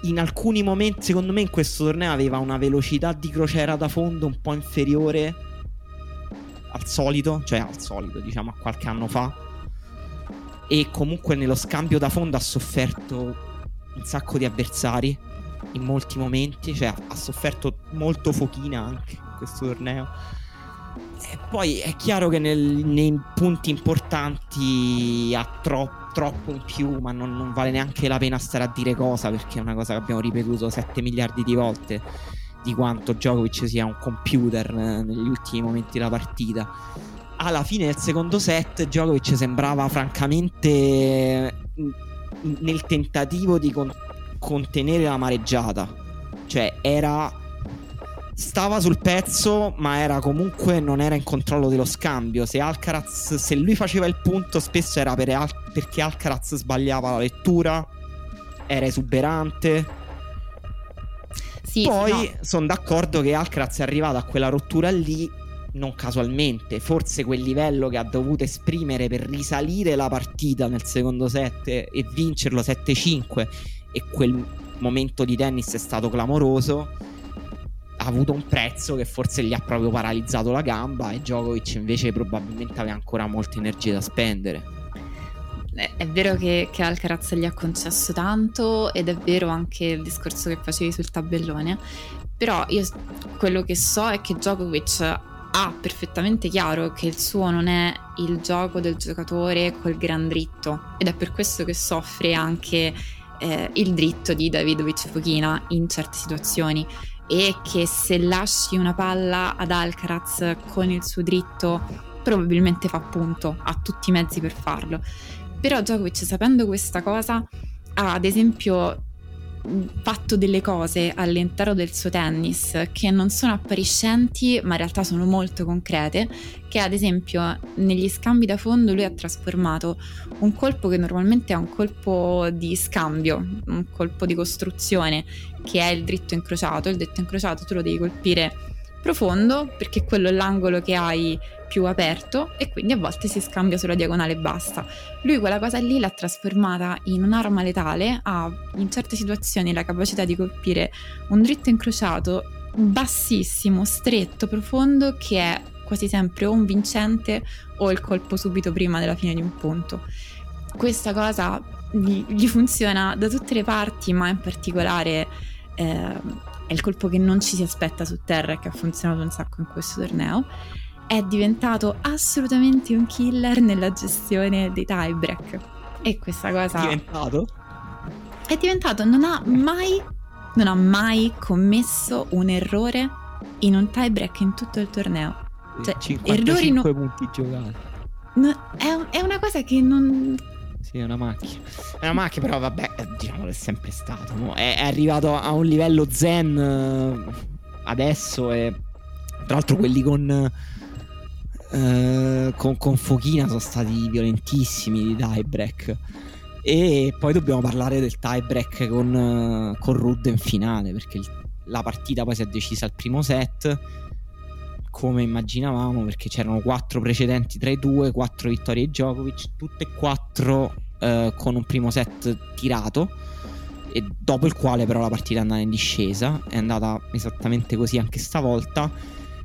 in alcuni momenti, secondo me, in questo torneo aveva una velocità di crociera da fondo un po' inferiore al solito, cioè al solito, diciamo, a qualche anno fa. E comunque nello scambio da fondo ha sofferto un sacco di avversari in molti momenti, cioè ha sofferto molto Fochina anche in questo torneo. E poi è chiaro che nel, nei punti importanti ha troppo troppo in più, ma non, non, vale neanche la pena stare a dire cosa, perché è una cosa che abbiamo ripetuto 7 miliardi di volte di quanto Djokovic sia un computer eh, negli ultimi momenti della partita. Alla fine del secondo set Djokovic sembrava francamente mm, nel tentativo di con- contenere la mareggiata. Cioè era stava sul pezzo, ma era comunque non era in controllo dello scambio. Se Alcaraz, se lui faceva il punto, spesso era per Al- perché Alcaraz sbagliava la lettura, era esuberante. Sì, Poi no. sono d'accordo che Alcaraz è arrivato a quella rottura lì non casualmente, forse quel livello che ha dovuto esprimere per risalire la partita nel secondo set e vincerlo 7-5 e quel momento di tennis è stato clamoroso ha avuto un prezzo che forse gli ha proprio paralizzato la gamba e Djokovic invece probabilmente aveva ancora molte energie da spendere. È, è vero che, che Alcaraz gli ha concesso tanto ed è vero anche il discorso che facevi sul tabellone, però io quello che so è che Djokovic ha perfettamente chiaro che il suo non è il gioco del giocatore col gran dritto ed è per questo che soffre anche eh, il dritto di Davidovic Fokina in certe situazioni e che se lasci una palla ad Alcaraz con il suo dritto probabilmente fa punto, ha tutti i mezzi per farlo. Però Djokovic sapendo questa cosa ha ad esempio fatto delle cose all'interno del suo tennis che non sono appariscenti ma in realtà sono molto concrete che ad esempio negli scambi da fondo lui ha trasformato un colpo che normalmente è un colpo di scambio un colpo di costruzione che è il dritto incrociato. Il dritto incrociato tu lo devi colpire profondo perché quello è l'angolo che hai più aperto e quindi a volte si scambia sulla diagonale e basta. Lui quella cosa lì l'ha trasformata in un'arma letale, ha in certe situazioni la capacità di colpire un dritto incrociato bassissimo, stretto, profondo che è quasi sempre o un vincente o il colpo subito prima della fine di un punto. Questa cosa gli, funziona da tutte le parti, ma in particolare eh, è il colpo che non ci si aspetta su terra e che ha funzionato un sacco in questo torneo è diventato assolutamente un killer nella gestione dei tiebreak. E questa cosa. È diventato? È diventato, non ha mai, non ha mai commesso un errore in un tiebreak in tutto il torneo. Cioè, 55 errori no- punti giocati. no- è, è una cosa che non. Sì, è una macchina. È una macchina, però vabbè, eh, diciamo è sempre stato. no? È, è arrivato a un livello zen eh, adesso e tra l'altro quelli con, eh, con, con Fochina sono stati violentissimi di tiebreak. E poi dobbiamo parlare del tiebreak con, eh, con Rudd in finale perché il- la partita poi si è decisa al primo set come immaginavamo perché c'erano quattro precedenti tra i due, quattro vittorie di Djokovic, tutte e quattro eh, con un primo set tirato e dopo il quale però la partita è andata in discesa, è andata esattamente così anche stavolta.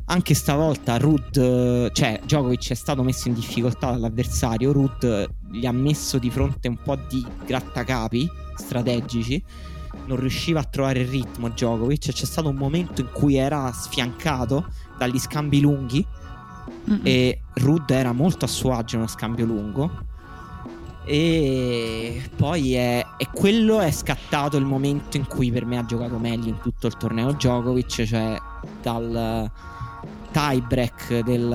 Anche stavolta Rud, cioè Djokovic è stato messo in difficoltà dall'avversario, Rud gli ha messo di fronte un po' di grattacapi strategici, non riusciva a trovare il ritmo Djokovic, c'è stato un momento in cui era sfiancato dagli scambi lunghi Mm-mm. e Rud era molto a suo agio nello scambio lungo e poi è, e quello è scattato il momento in cui per me ha giocato meglio in tutto il torneo Djokovic cioè dal tiebreak del,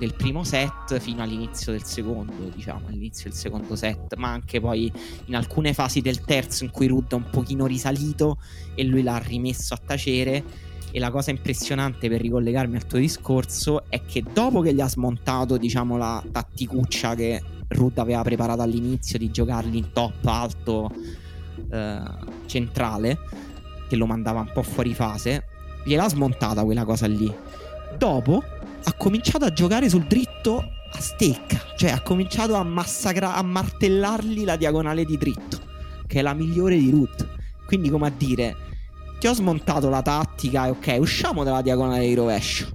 del primo set fino all'inizio del secondo diciamo all'inizio del secondo set ma anche poi in alcune fasi del terzo in cui Rud è un pochino risalito e lui l'ha rimesso a tacere e la cosa impressionante per ricollegarmi al tuo discorso è che dopo che gli ha smontato, diciamo, la tatticuccia che Rud aveva preparato all'inizio di giocarli in top alto eh, centrale, che lo mandava un po' fuori fase, gliel'ha smontata quella cosa lì. Dopo ha cominciato a giocare sul dritto a stecca, cioè ha cominciato a massacrare, a martellargli la diagonale di dritto, che è la migliore di Rud. Quindi, come a dire, ti ho smontato la tattica e ok, usciamo dalla diagonale di rovescio.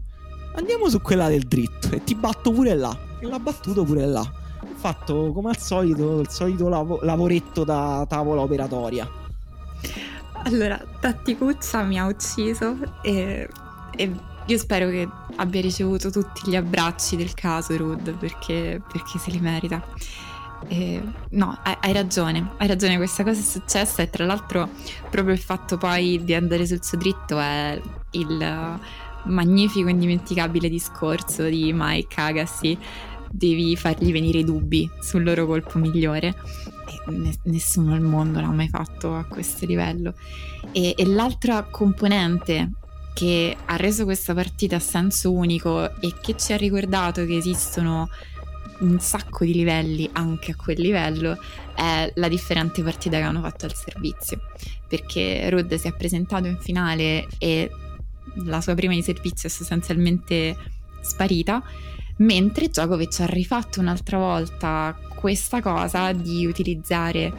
Andiamo su quella del dritto e ti batto pure là. E l'ha battuto pure là. Ho fatto come al solito il solito lavo- lavoretto da tavola operatoria. Allora, Tatticuccia mi ha ucciso e, e io spero che abbia ricevuto tutti gli abbracci del caso Rud perché, perché se li merita. E, no, hai, hai ragione, hai ragione, questa cosa è successa e tra l'altro proprio il fatto poi di andare sul suo dritto è il magnifico indimenticabile discorso di Mike Agassi devi fargli venire i dubbi sul loro colpo migliore e ne- nessuno al mondo l'ha mai fatto a questo livello e, e l'altra componente che ha reso questa partita a senso unico e che ci ha ricordato che esistono un sacco di livelli anche a quel livello è la differente partita che hanno fatto al servizio. Perché Rod si è presentato in finale e la sua prima di servizio è sostanzialmente sparita mentre Djokovic ha rifatto un'altra volta questa cosa di utilizzare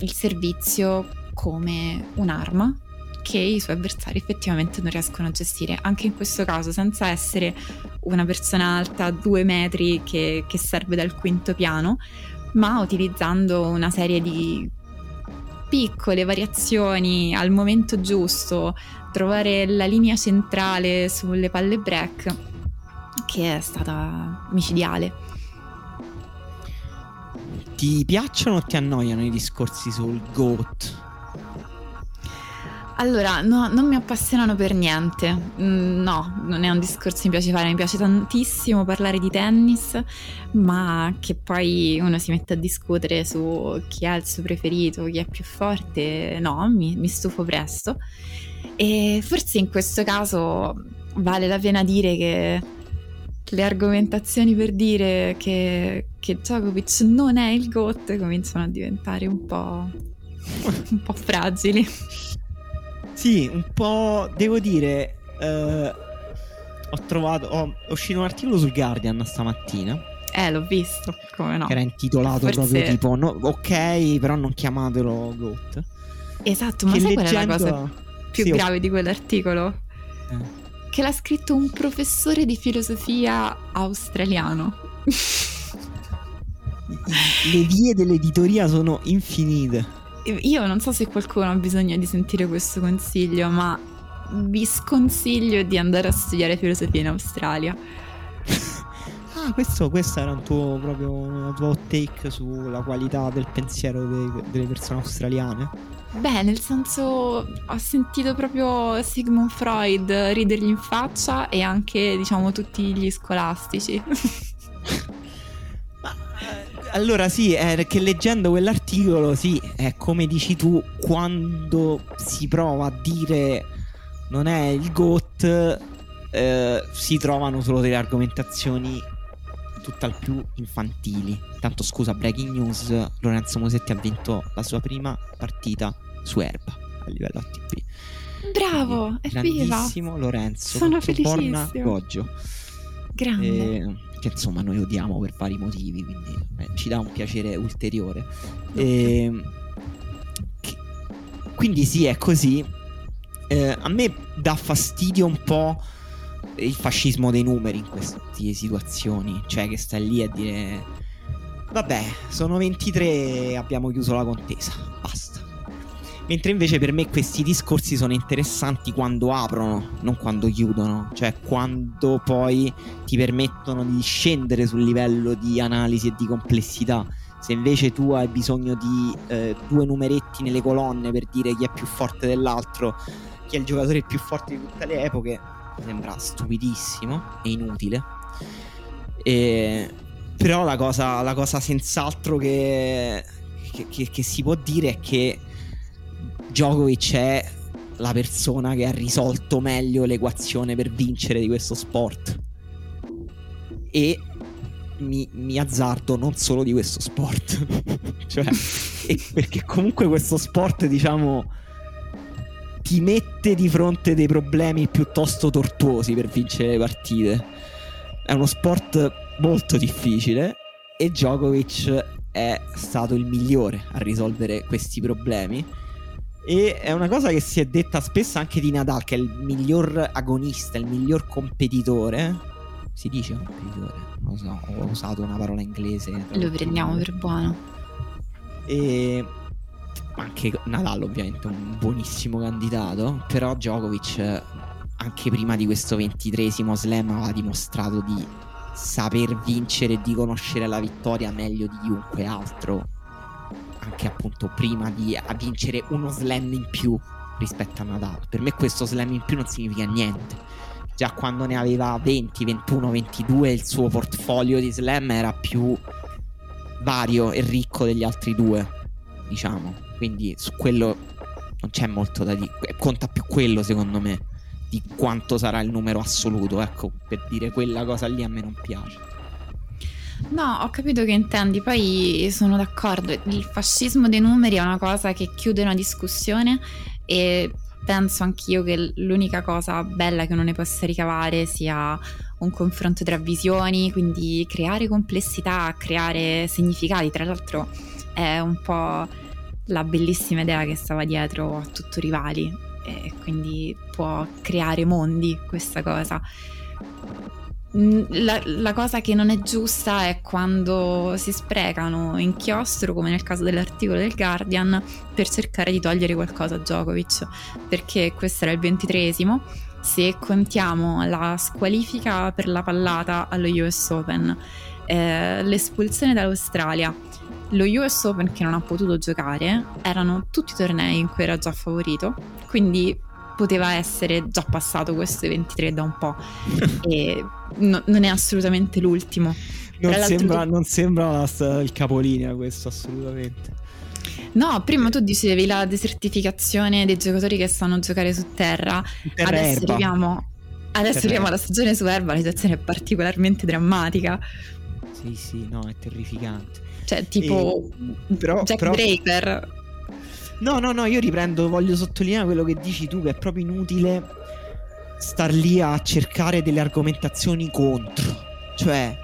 il servizio come un'arma che i suoi avversari effettivamente non riescono a gestire, anche in questo caso senza essere una persona alta due metri che, che serve dal quinto piano, ma utilizzando una serie di piccole variazioni al momento giusto, trovare la linea centrale sulle palle break, che è stata micidiale. Ti piacciono o ti annoiano i discorsi sul GOAT? Allora, no, non mi appassionano per niente. Mm, no, non è un discorso che mi piace fare. Mi piace tantissimo parlare di tennis, ma che poi uno si mette a discutere su chi è il suo preferito, chi è più forte, no, mi, mi stufo presto. E forse in questo caso vale la pena dire che le argomentazioni per dire che, che Djokovic non è il GOAT cominciano a diventare un po', un po' fragili. Sì, un po'. Devo dire. Eh, ho trovato. Ho, è uscito un articolo sul Guardian stamattina. Eh, l'ho visto, come no. Che era intitolato Forse... proprio tipo. No, ok, però non chiamatelo GOAT. Esatto, ma che sai leggendo... qual è la cosa più sì, grave ho... di quell'articolo? Eh. Che l'ha scritto un professore di filosofia australiano. Le vie dell'editoria sono infinite io non so se qualcuno ha bisogno di sentire questo consiglio, ma vi sconsiglio di andare a studiare filosofia in Australia. ah, questo, questo, era un tuo, proprio una tua hot take sulla qualità del pensiero de, delle persone australiane? Beh, nel senso, ho sentito proprio Sigmund Freud ridergli in faccia e anche, diciamo, tutti gli scolastici. allora sì, è che leggendo quell'articolo, sì, è come dici tu, quando si prova a dire non è il GOT, eh, si trovano solo delle argomentazioni tutt'al più infantili. Tanto scusa, breaking news, Lorenzo Mosetti ha vinto la sua prima partita su erba a livello ATP. Bravo, è grandissimo Lorenzo. Sono felicissimo. Borna Goggio. Grande. E, che insomma noi odiamo per vari motivi, quindi beh, ci dà un piacere ulteriore. E, ehm, che, quindi sì, è così. Eh, a me dà fastidio un po' il fascismo dei numeri in queste situazioni, cioè che stai lì a dire vabbè, sono 23 e abbiamo chiuso la contesa, basta. Mentre invece per me questi discorsi sono interessanti quando aprono, non quando chiudono, cioè quando poi ti permettono di scendere sul livello di analisi e di complessità. Se invece tu hai bisogno di eh, due numeretti nelle colonne per dire chi è più forte dell'altro, chi è il giocatore più forte di tutte le epoche, mi sembra stupidissimo e inutile. E... Però la cosa, la cosa senz'altro che, che, che, che si può dire è che Djokovic è la persona che ha risolto meglio l'equazione per vincere di questo sport. E mi, mi, azzardo non solo di questo sport, cioè, perché comunque questo sport, diciamo, ti mette di fronte dei problemi piuttosto tortuosi per vincere le partite. È uno sport molto difficile e Djokovic è stato il migliore a risolvere questi problemi e è una cosa che si è detta spesso anche di Nadal, che è il miglior agonista, il miglior competitore. Si dice competitore? Non lo so, ho usato una parola inglese. Lo prendiamo per buono. E anche Nadal ovviamente è un buonissimo candidato, però Djokovic anche prima di questo ventitresimo slam aveva dimostrato di saper vincere e di conoscere la vittoria meglio di chiunque altro anche appunto prima di vincere uno slam in più rispetto a Nadal. Per me questo slam in più non significa niente. Già quando ne aveva 20, 21, 22 il suo portfolio di slam era più vario e ricco degli altri due, diciamo. Quindi su quello non c'è molto da dire. Conta più quello secondo me di quanto sarà il numero assoluto, ecco, per dire quella cosa lì a me non piace. No, ho capito che intendi, poi sono d'accordo, il fascismo dei numeri è una cosa che chiude una discussione e penso anch'io che l'unica cosa bella che uno ne possa ricavare sia un confronto tra visioni, quindi creare complessità, creare significati. Tra l'altro è un po' la bellissima idea che stava dietro a tutto rivali e quindi può creare mondi questa cosa. La, la, cosa che non è giusta è quando si sprecano inchiostro, come nel caso dell'articolo del Guardian, per cercare di togliere qualcosa a Djokovic, perché questo era il ventitresimo. Se contiamo la squalifica per la pallata allo US Open, eh, l'espulsione dall'Australia, lo US Open che non ha potuto giocare, erano tutti tornei in cui era già favorito, quindi poteva essere già passato questo 23 da un po' e no, non è assolutamente l'ultimo. Non sembra, tu... non sembra il capolinea questo assolutamente. No, prima tu dicevi la desertificazione dei giocatori che sanno giocare su terra. terra adesso erba. arriviamo, adesso arriviamo alla stagione su erba, la situazione è particolarmente drammatica. Sì, sì, no, è terrificante. Cioè, tipo e, però, Jack però... Draper No, no, no, io riprendo, voglio sottolineare quello che dici tu, che è proprio inutile star lì a cercare delle argomentazioni contro. Cioè,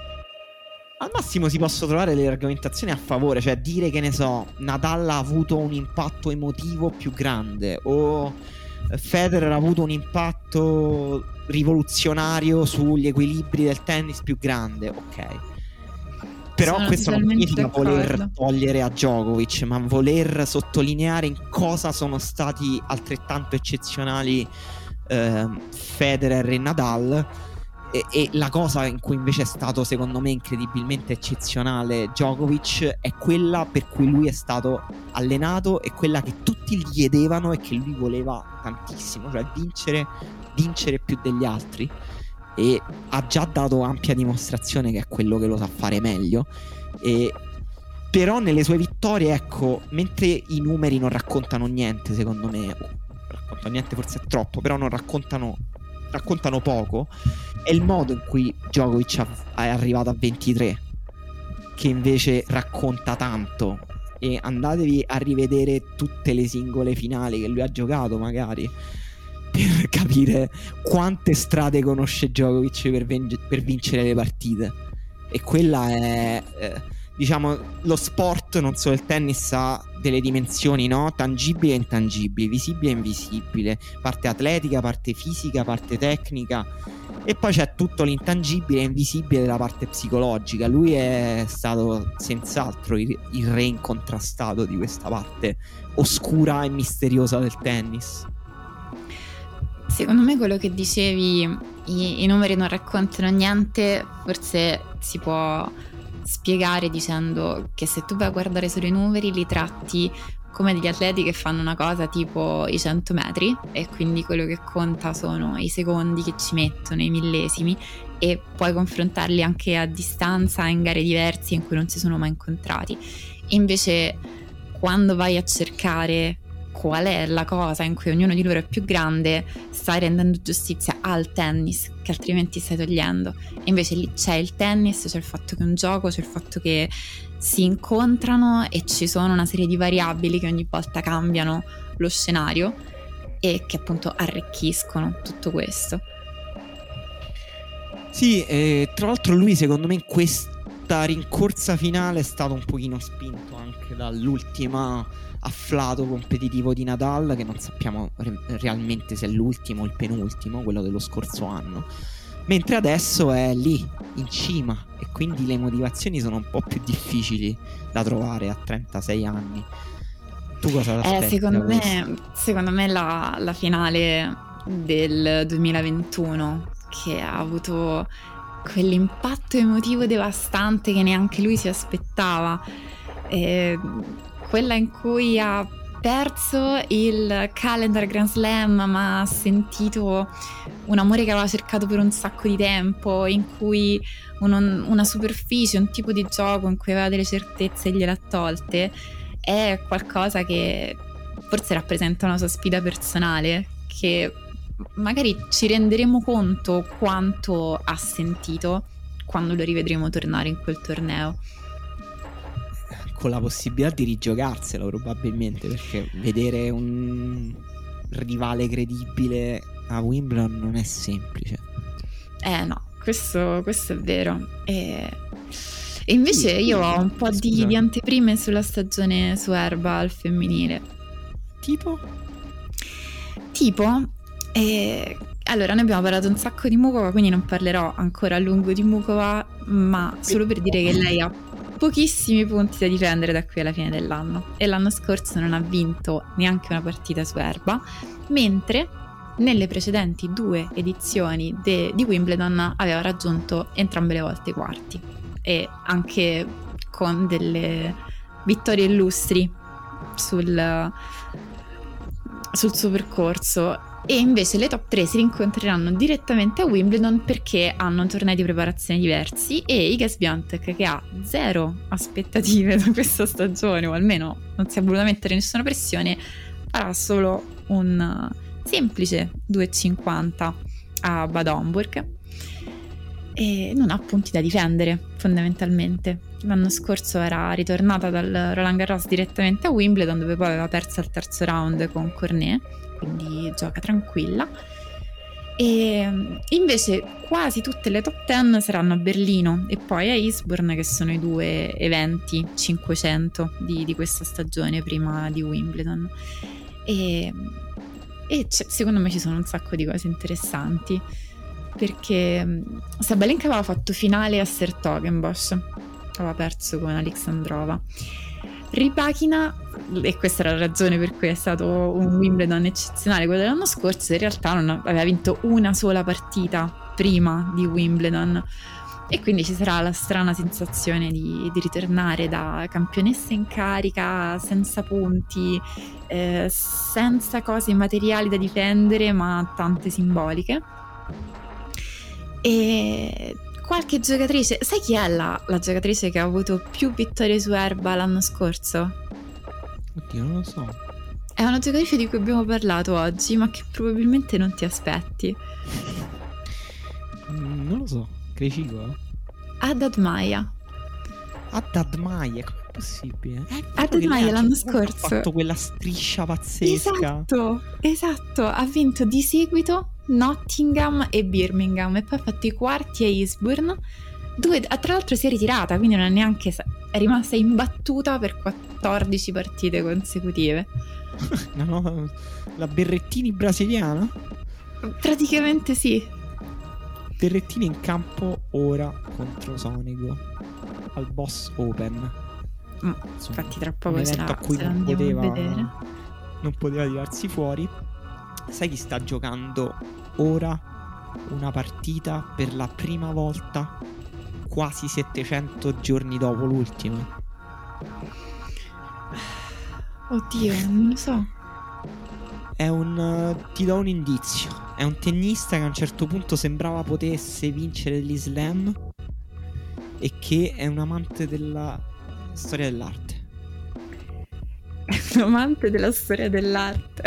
al massimo si possono trovare delle argomentazioni a favore, cioè dire che ne so, Nadal ha avuto un impatto emotivo più grande o Federer ha avuto un impatto rivoluzionario sugli equilibri del tennis più grande, ok. Però Sono questo non significa voler togliere a Djokovic, ma voler sottolineare in cosa sono stati altrettanto eccezionali eh, Federer e Nadal. E, e, la cosa in cui invece è stato secondo me incredibilmente eccezionale Djokovic è quella per cui lui è stato allenato e quella che tutti gli chiedevano e che lui voleva tantissimo, cioè vincere, vincere più degli altri e ha già dato ampia dimostrazione che è quello che lo sa fare meglio. E però nelle sue vittorie, ecco, mentre i numeri non raccontano niente, secondo me, raccontano niente forse è troppo, però non raccontano, raccontano poco, è il modo in cui Djokovic è arrivato a 23 che invece racconta tanto. E andatevi a rivedere tutte le singole finali che lui ha giocato, magari per capire quante strade conosce Djokovic per, ven- per vincere le partite. E quella è, eh, diciamo, lo sport, non solo il tennis, ha delle dimensioni, no? Tangibili e intangibili, visibile e invisibile, parte atletica, parte fisica, parte tecnica. E poi c'è tutto l'intangibile e invisibile della parte psicologica. Lui è stato senz'altro il, il re incontrastato di questa parte oscura e misteriosa del tennis. Secondo me quello che dicevi, i, i numeri non raccontano niente, forse si può spiegare dicendo che se tu vai a guardare solo i numeri li tratti come degli atleti che fanno una cosa tipo i 100 metri e quindi quello che conta sono i secondi che ci mettono, i millesimi e puoi confrontarli anche a distanza in gare diverse in cui non si sono mai incontrati. Invece quando vai a cercare qual è la cosa in cui ognuno di loro è più grande, stai rendendo giustizia al tennis che altrimenti stai togliendo. E invece lì c'è il tennis, c'è il fatto che è un gioco, c'è il fatto che si incontrano e ci sono una serie di variabili che ogni volta cambiano lo scenario e che appunto arricchiscono tutto questo. Sì, eh, tra l'altro lui secondo me in questa rincorsa finale è stato un pochino spinto anche dall'ultima afflato competitivo di Nadal che non sappiamo re- realmente se è l'ultimo o il penultimo, quello dello scorso anno. Mentre adesso è lì, in cima, e quindi le motivazioni sono un po' più difficili da trovare a 36 anni. Tu cosa eh, secondo, me, secondo me la, la finale del 2021 che ha avuto quell'impatto emotivo devastante che neanche lui si aspettava. Eh, quella in cui ha perso il calendar Grand Slam ma ha sentito un amore che aveva cercato per un sacco di tempo, in cui un, una superficie, un tipo di gioco in cui aveva delle certezze e gliele ha tolte, è qualcosa che forse rappresenta una sua sfida personale che magari ci renderemo conto quanto ha sentito quando lo rivedremo tornare in quel torneo. Con la possibilità di rigiocarselo probabilmente, perché vedere un rivale credibile a Wimbledon non è semplice. Eh no, questo, questo è vero. E, e invece sì, io ho un po' di, di, anteprime sulla stagione su Erba al femminile. Tipo? Tipo, eh, allora noi abbiamo parlato un sacco di Mukova, quindi non parlerò ancora a lungo di Mukova, ma solo per dire che lei ha pochissimi punti da difendere da qui alla fine dell'anno. E l'anno scorso non ha vinto neanche una partita su erba, mentre nelle precedenti due edizioni de- di Wimbledon aveva raggiunto entrambe le volte i quarti. E anche con delle vittorie illustri sul, sul suo percorso e invece le top 3 si rincontreranno direttamente a Wimbledon perché hanno tornei di preparazione diversi e Iga Swiatek che ha zero aspettative da questa stagione o almeno non si è voluto mettere nessuna pressione farà solo un semplice 2,50 a Bad Homburg e non ha punti da difendere fondamentalmente. L'anno scorso era ritornata dal Roland Garros direttamente a Wimbledon dove poi aveva perso il terzo round con Cornet, quindi gioca tranquilla. E invece quasi tutte le top 10 saranno a Berlino e poi a Eastbourne che sono i due eventi 500 di, di questa stagione prima di Wimbledon. E, e secondo me ci sono un sacco di cose interessanti perché mm, Sabalenka aveva fatto finale a Sertogenbosch, aveva perso con Alexandrova. Ripachina, e questa era la ragione per cui è stato un Wimbledon eccezionale quello dell'anno scorso, in realtà non aveva vinto una sola partita prima di Wimbledon e quindi ci sarà la strana sensazione di, di ritornare da campionessa in carica, senza punti, eh, senza cose materiali da difendere, ma tante simboliche. E qualche giocatrice, sai chi è la, la giocatrice che ha avuto più vittorie su erba l'anno scorso? Oddio, non lo so. È una giocatrice di cui abbiamo parlato oggi, ma che probabilmente non ti aspetti. Mm, non lo so, Crecico? Haddad Maya. Haddad Maya, com'è possibile? Eh, Haddad Maya l'anno scorso ha fatto quella striscia pazzesca. Esatto, esatto, ha vinto di seguito Nottingham e Birmingham e poi ha fatto i quarti a Eastbourne. Dove tra l'altro si è ritirata quindi non è neanche è rimasta imbattuta per 14 partite consecutive. No, no, la Berrettini brasiliana? praticamente sì. Berrettini in campo ora contro Sonico al Boss Open. Mm, Insomma, infatti tra poco la, a cui non poteva, non poteva tirarsi fuori Sai chi sta giocando ora una partita per la prima volta quasi 700 giorni dopo l'ultima? Oddio, non lo so. È un. Uh, ti do un indizio. È un tennista che a un certo punto sembrava potesse vincere l'Islam e che è un amante della storia dell'arte. un amante della storia dell'arte.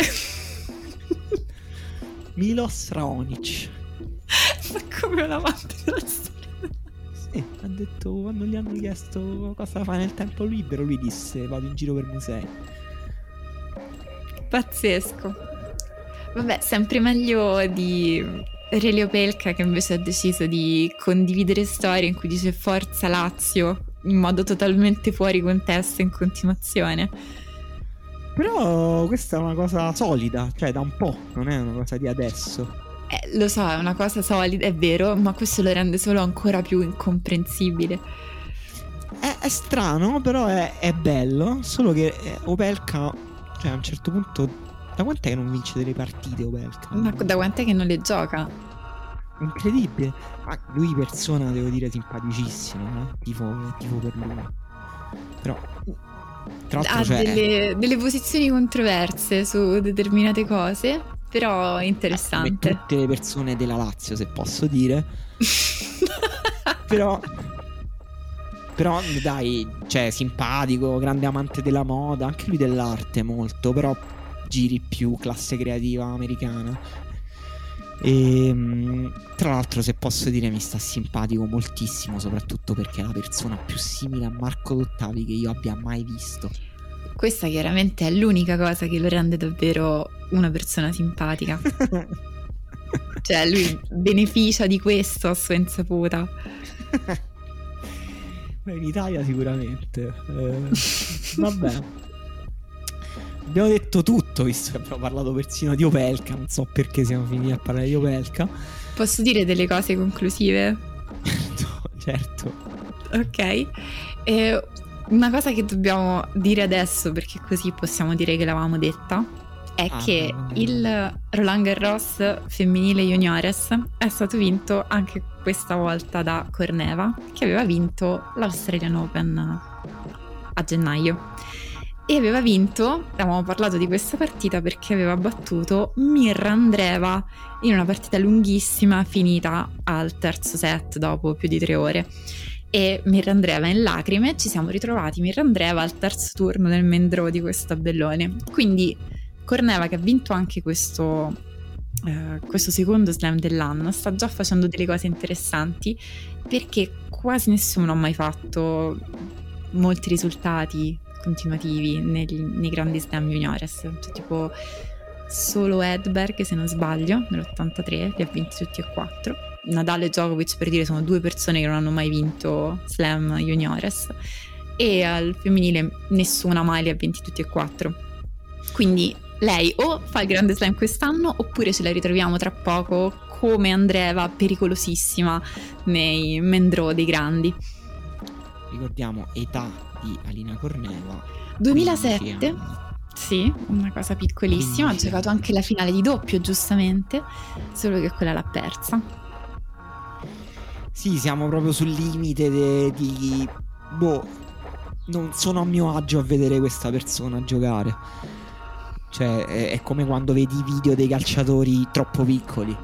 Milos Raonic. Ma come un amante della storia? Sì, ha detto quando gli hanno chiesto cosa fa nel tempo libero, lui disse vado in giro per musei. Pazzesco. Vabbè, sempre meglio di Relio Pelka che invece ha deciso di condividere storie in cui dice forza Lazio in modo totalmente fuori contesto in continuazione. Però questa è una cosa solida, cioè da un po', non è una cosa di adesso. Eh, lo so, è una cosa solida, è vero, ma questo lo rende solo ancora più incomprensibile. È, è strano, però è, è, bello. Solo che eh, Opelka, cioè a un certo punto, da quant'è che non vince delle partite Opelka? Ma da quant'è che non le gioca? Incredibile. Ma lui persona, devo dire, simpaticissimo, eh? tifo, tifo per lui. Però ha cioè... delle, delle, posizioni controverse su determinate cose, però interessante. Come tutte le persone della Lazio, se posso dire. però... Però dai, cioè simpatico, grande amante della moda, anche lui dell'arte molto, però giri più classe creativa americana. E, mm, tra l'altro, se posso dire, mi sta simpatico moltissimo, soprattutto perché è la persona più simile a Marco Dottavi che io abbia mai visto. Questa chiaramente è l'unica cosa che lo rende davvero una persona simpatica. cioè, lui beneficia di questo a sua insaputa. Beh, in Italia sicuramente. Eh, vabbè. Abbiamo detto tutto, visto che abbiamo parlato persino di Opelka. Non so perché siamo finiti a parlare di Opelka. Posso dire delle cose conclusive? certo. Ok. E una cosa che dobbiamo dire adesso, perché così possiamo dire che l'avevamo detta, è ah, che il Roland Garros femminile juniores è stato vinto anche questa volta da Corneva, che aveva vinto l'Australian Open a gennaio. E aveva vinto, avevamo parlato di questa partita perché aveva battuto Mirra Andreva in una partita lunghissima finita al terzo set dopo più di tre ore e Mirandreva in lacrime, ci siamo ritrovati Mirandreva al terzo turno del Mendro di questo tabellone. Quindi Corneva che ha vinto anche questo, eh, questo secondo slam dell'anno sta già facendo delle cose interessanti perché quasi nessuno ha mai fatto molti risultati continuativi nei, nei grandi slam juniores, cioè, tipo solo Edberg se non sbaglio nell'83 li ha vinti tutti e quattro. Nadal e Djokovic per dire sono due persone che non hanno mai vinto slam juniores. E al femminile nessuna mai li ha vinti tutti e quattro. Quindi lei o fa il grande slam quest'anno oppure ce la ritroviamo tra poco come Andreva pericolosissima nei Mendro dei grandi. Ricordiamo età di Alina Corneva 2007 sì, una cosa piccolissima. Ha giocato anche la finale di doppio, giustamente, solo che quella l'ha persa. Sì, siamo proprio sul limite de- di... Boh, non sono a mio agio a vedere questa persona giocare. Cioè, è, è come quando vedi i video dei calciatori troppo piccoli.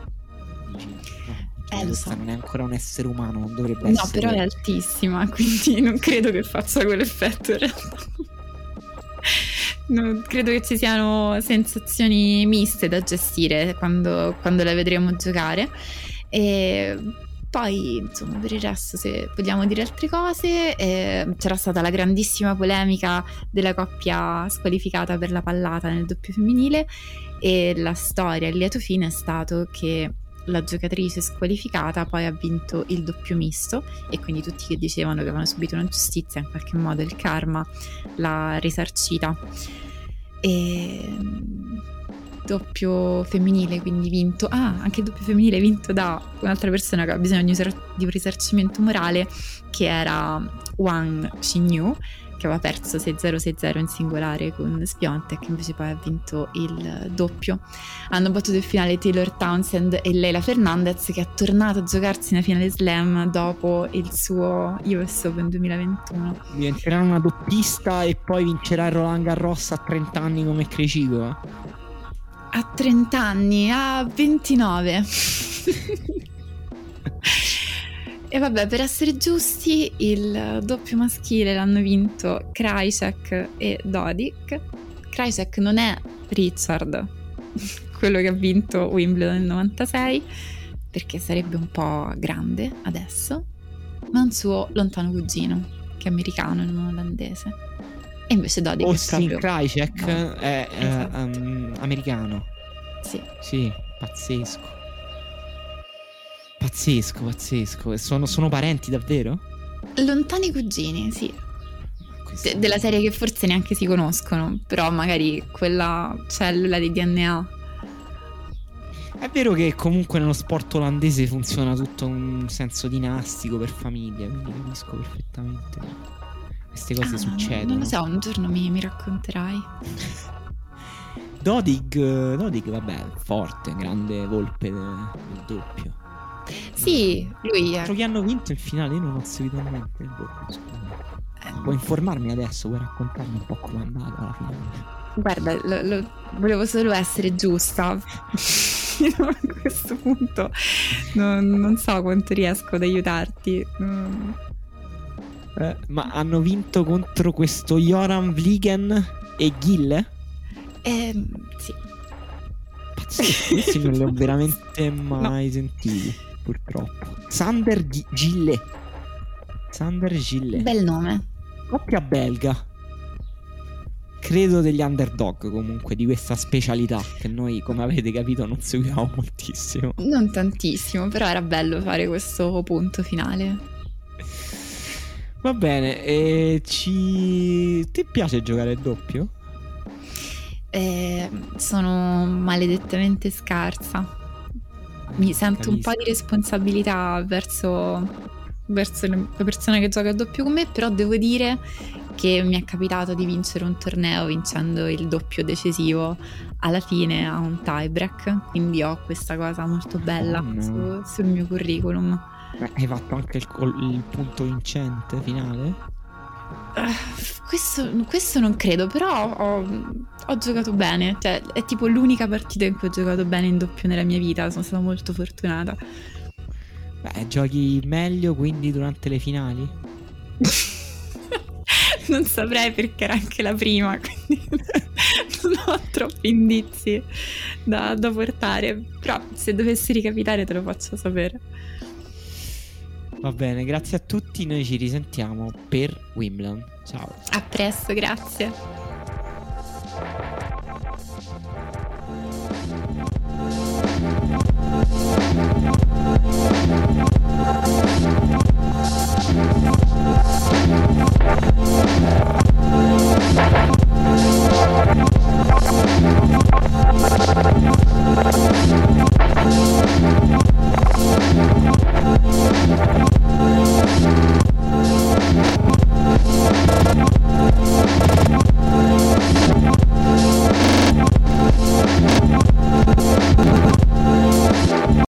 Eh, questa so. non è ancora un essere umano, non dovrebbe no, essere. No, però è altissima, quindi non credo che faccia quell'effetto in realtà. No, credo che ci siano sensazioni miste da gestire quando, quando la vedremo giocare. E poi, insomma, per il resto, se vogliamo dire altre cose, eh, c'era stata la grandissima polemica della coppia squalificata per la pallata nel doppio femminile e la storia, il lieto fine è stato che la giocatrice squalificata poi ha vinto il doppio misto e quindi tutti che dicevano che avevano subito un'ingiustizia in qualche modo il karma l'ha risarcita e doppio femminile, quindi vinto. Ah, anche il doppio femminile vinto da un'altra persona che ha bisogno di un risarcimento morale, che era Wang Xinyu, che aveva perso 6-0-6-0 in singolare con Spiontek, invece poi ha vinto il doppio. Hanno battuto il finale Taylor Townsend e Leila Fernandez, che è tornato a giocarsi una finale slam dopo il suo US Open 2021. Diventerà una doppista e poi vincerà il Roland Garros a 30 anni come Crecico. Eh? A 30 anni, a 29. e vabbè, per essere giusti, il doppio maschile l'hanno vinto Krajcek e Dodik. Krajcek non è Richard, quello che ha vinto Wimbledon nel 96, perché sarebbe un po' grande adesso, ma un suo lontano cugino, che è americano, non olandese. E invece Dodig Austin è proprio... Krajcek no. è esatto. um, americano. Sì. Sì, pazzesco. Pazzesco, pazzesco. Sono, sono parenti davvero? Lontani cugini, sì. De- della serie che forse neanche si conoscono, però magari quella cellula di DNA. È vero che comunque nello sport olandese funziona tutto un senso dinastico per famiglia, quindi capisco perfettamente queste cose ah, succedono. Non lo so, un giorno mi, mi racconterai. Dodig, Dodig, vabbè, forte, grande volpe del, doppio. Sì, lui è. Che hanno vinto il finale, io non ho seguito niente il doppio, Eh, Puoi informarmi adesso, vuoi raccontarmi un po' com'è andata alla finale? Guarda, lo, lo, volevo solo essere giusta. a questo punto non, non, so quanto riesco ad aiutarti. Mm. Eh, ma hanno vinto contro questo Joran Vliegen e Gille? Eh, sì. Sì, questi non li ho veramente mai no. sentiti, purtroppo. Sander G- Gillet. Sander Gillet. Bel nome. Coppia belga. Credo degli underdog comunque di questa specialità che noi, come avete capito, non seguiamo moltissimo. Non tantissimo, però era bello fare questo punto finale. Va bene, e ci... ti piace giocare a doppio? Eh, sono maledettamente scarsa. Mi sento Capisco. un po' di responsabilità verso, verso le persone che giocano a doppio con me, però devo dire che mi è capitato di vincere un torneo vincendo il doppio decisivo alla fine a un tiebreak, quindi ho questa cosa molto bella oh no. su, sul mio curriculum. Ma hai fatto anche il, il punto vincente finale? Uh, questo, questo, non credo, però ho, ho, giocato bene. Cioè, è tipo l'unica partita in cui ho giocato bene in doppio nella mia vita. Sono stata molto fortunata. Beh, giochi meglio quindi durante le finali? non saprei perché era anche la prima, quindi non ho troppi indizi da, da portare. Però se dovessi ricapitare te lo faccio sapere. Va bene, grazie a tutti, noi ci risentiamo per Wimbledon. Ciao. A presto, grazie.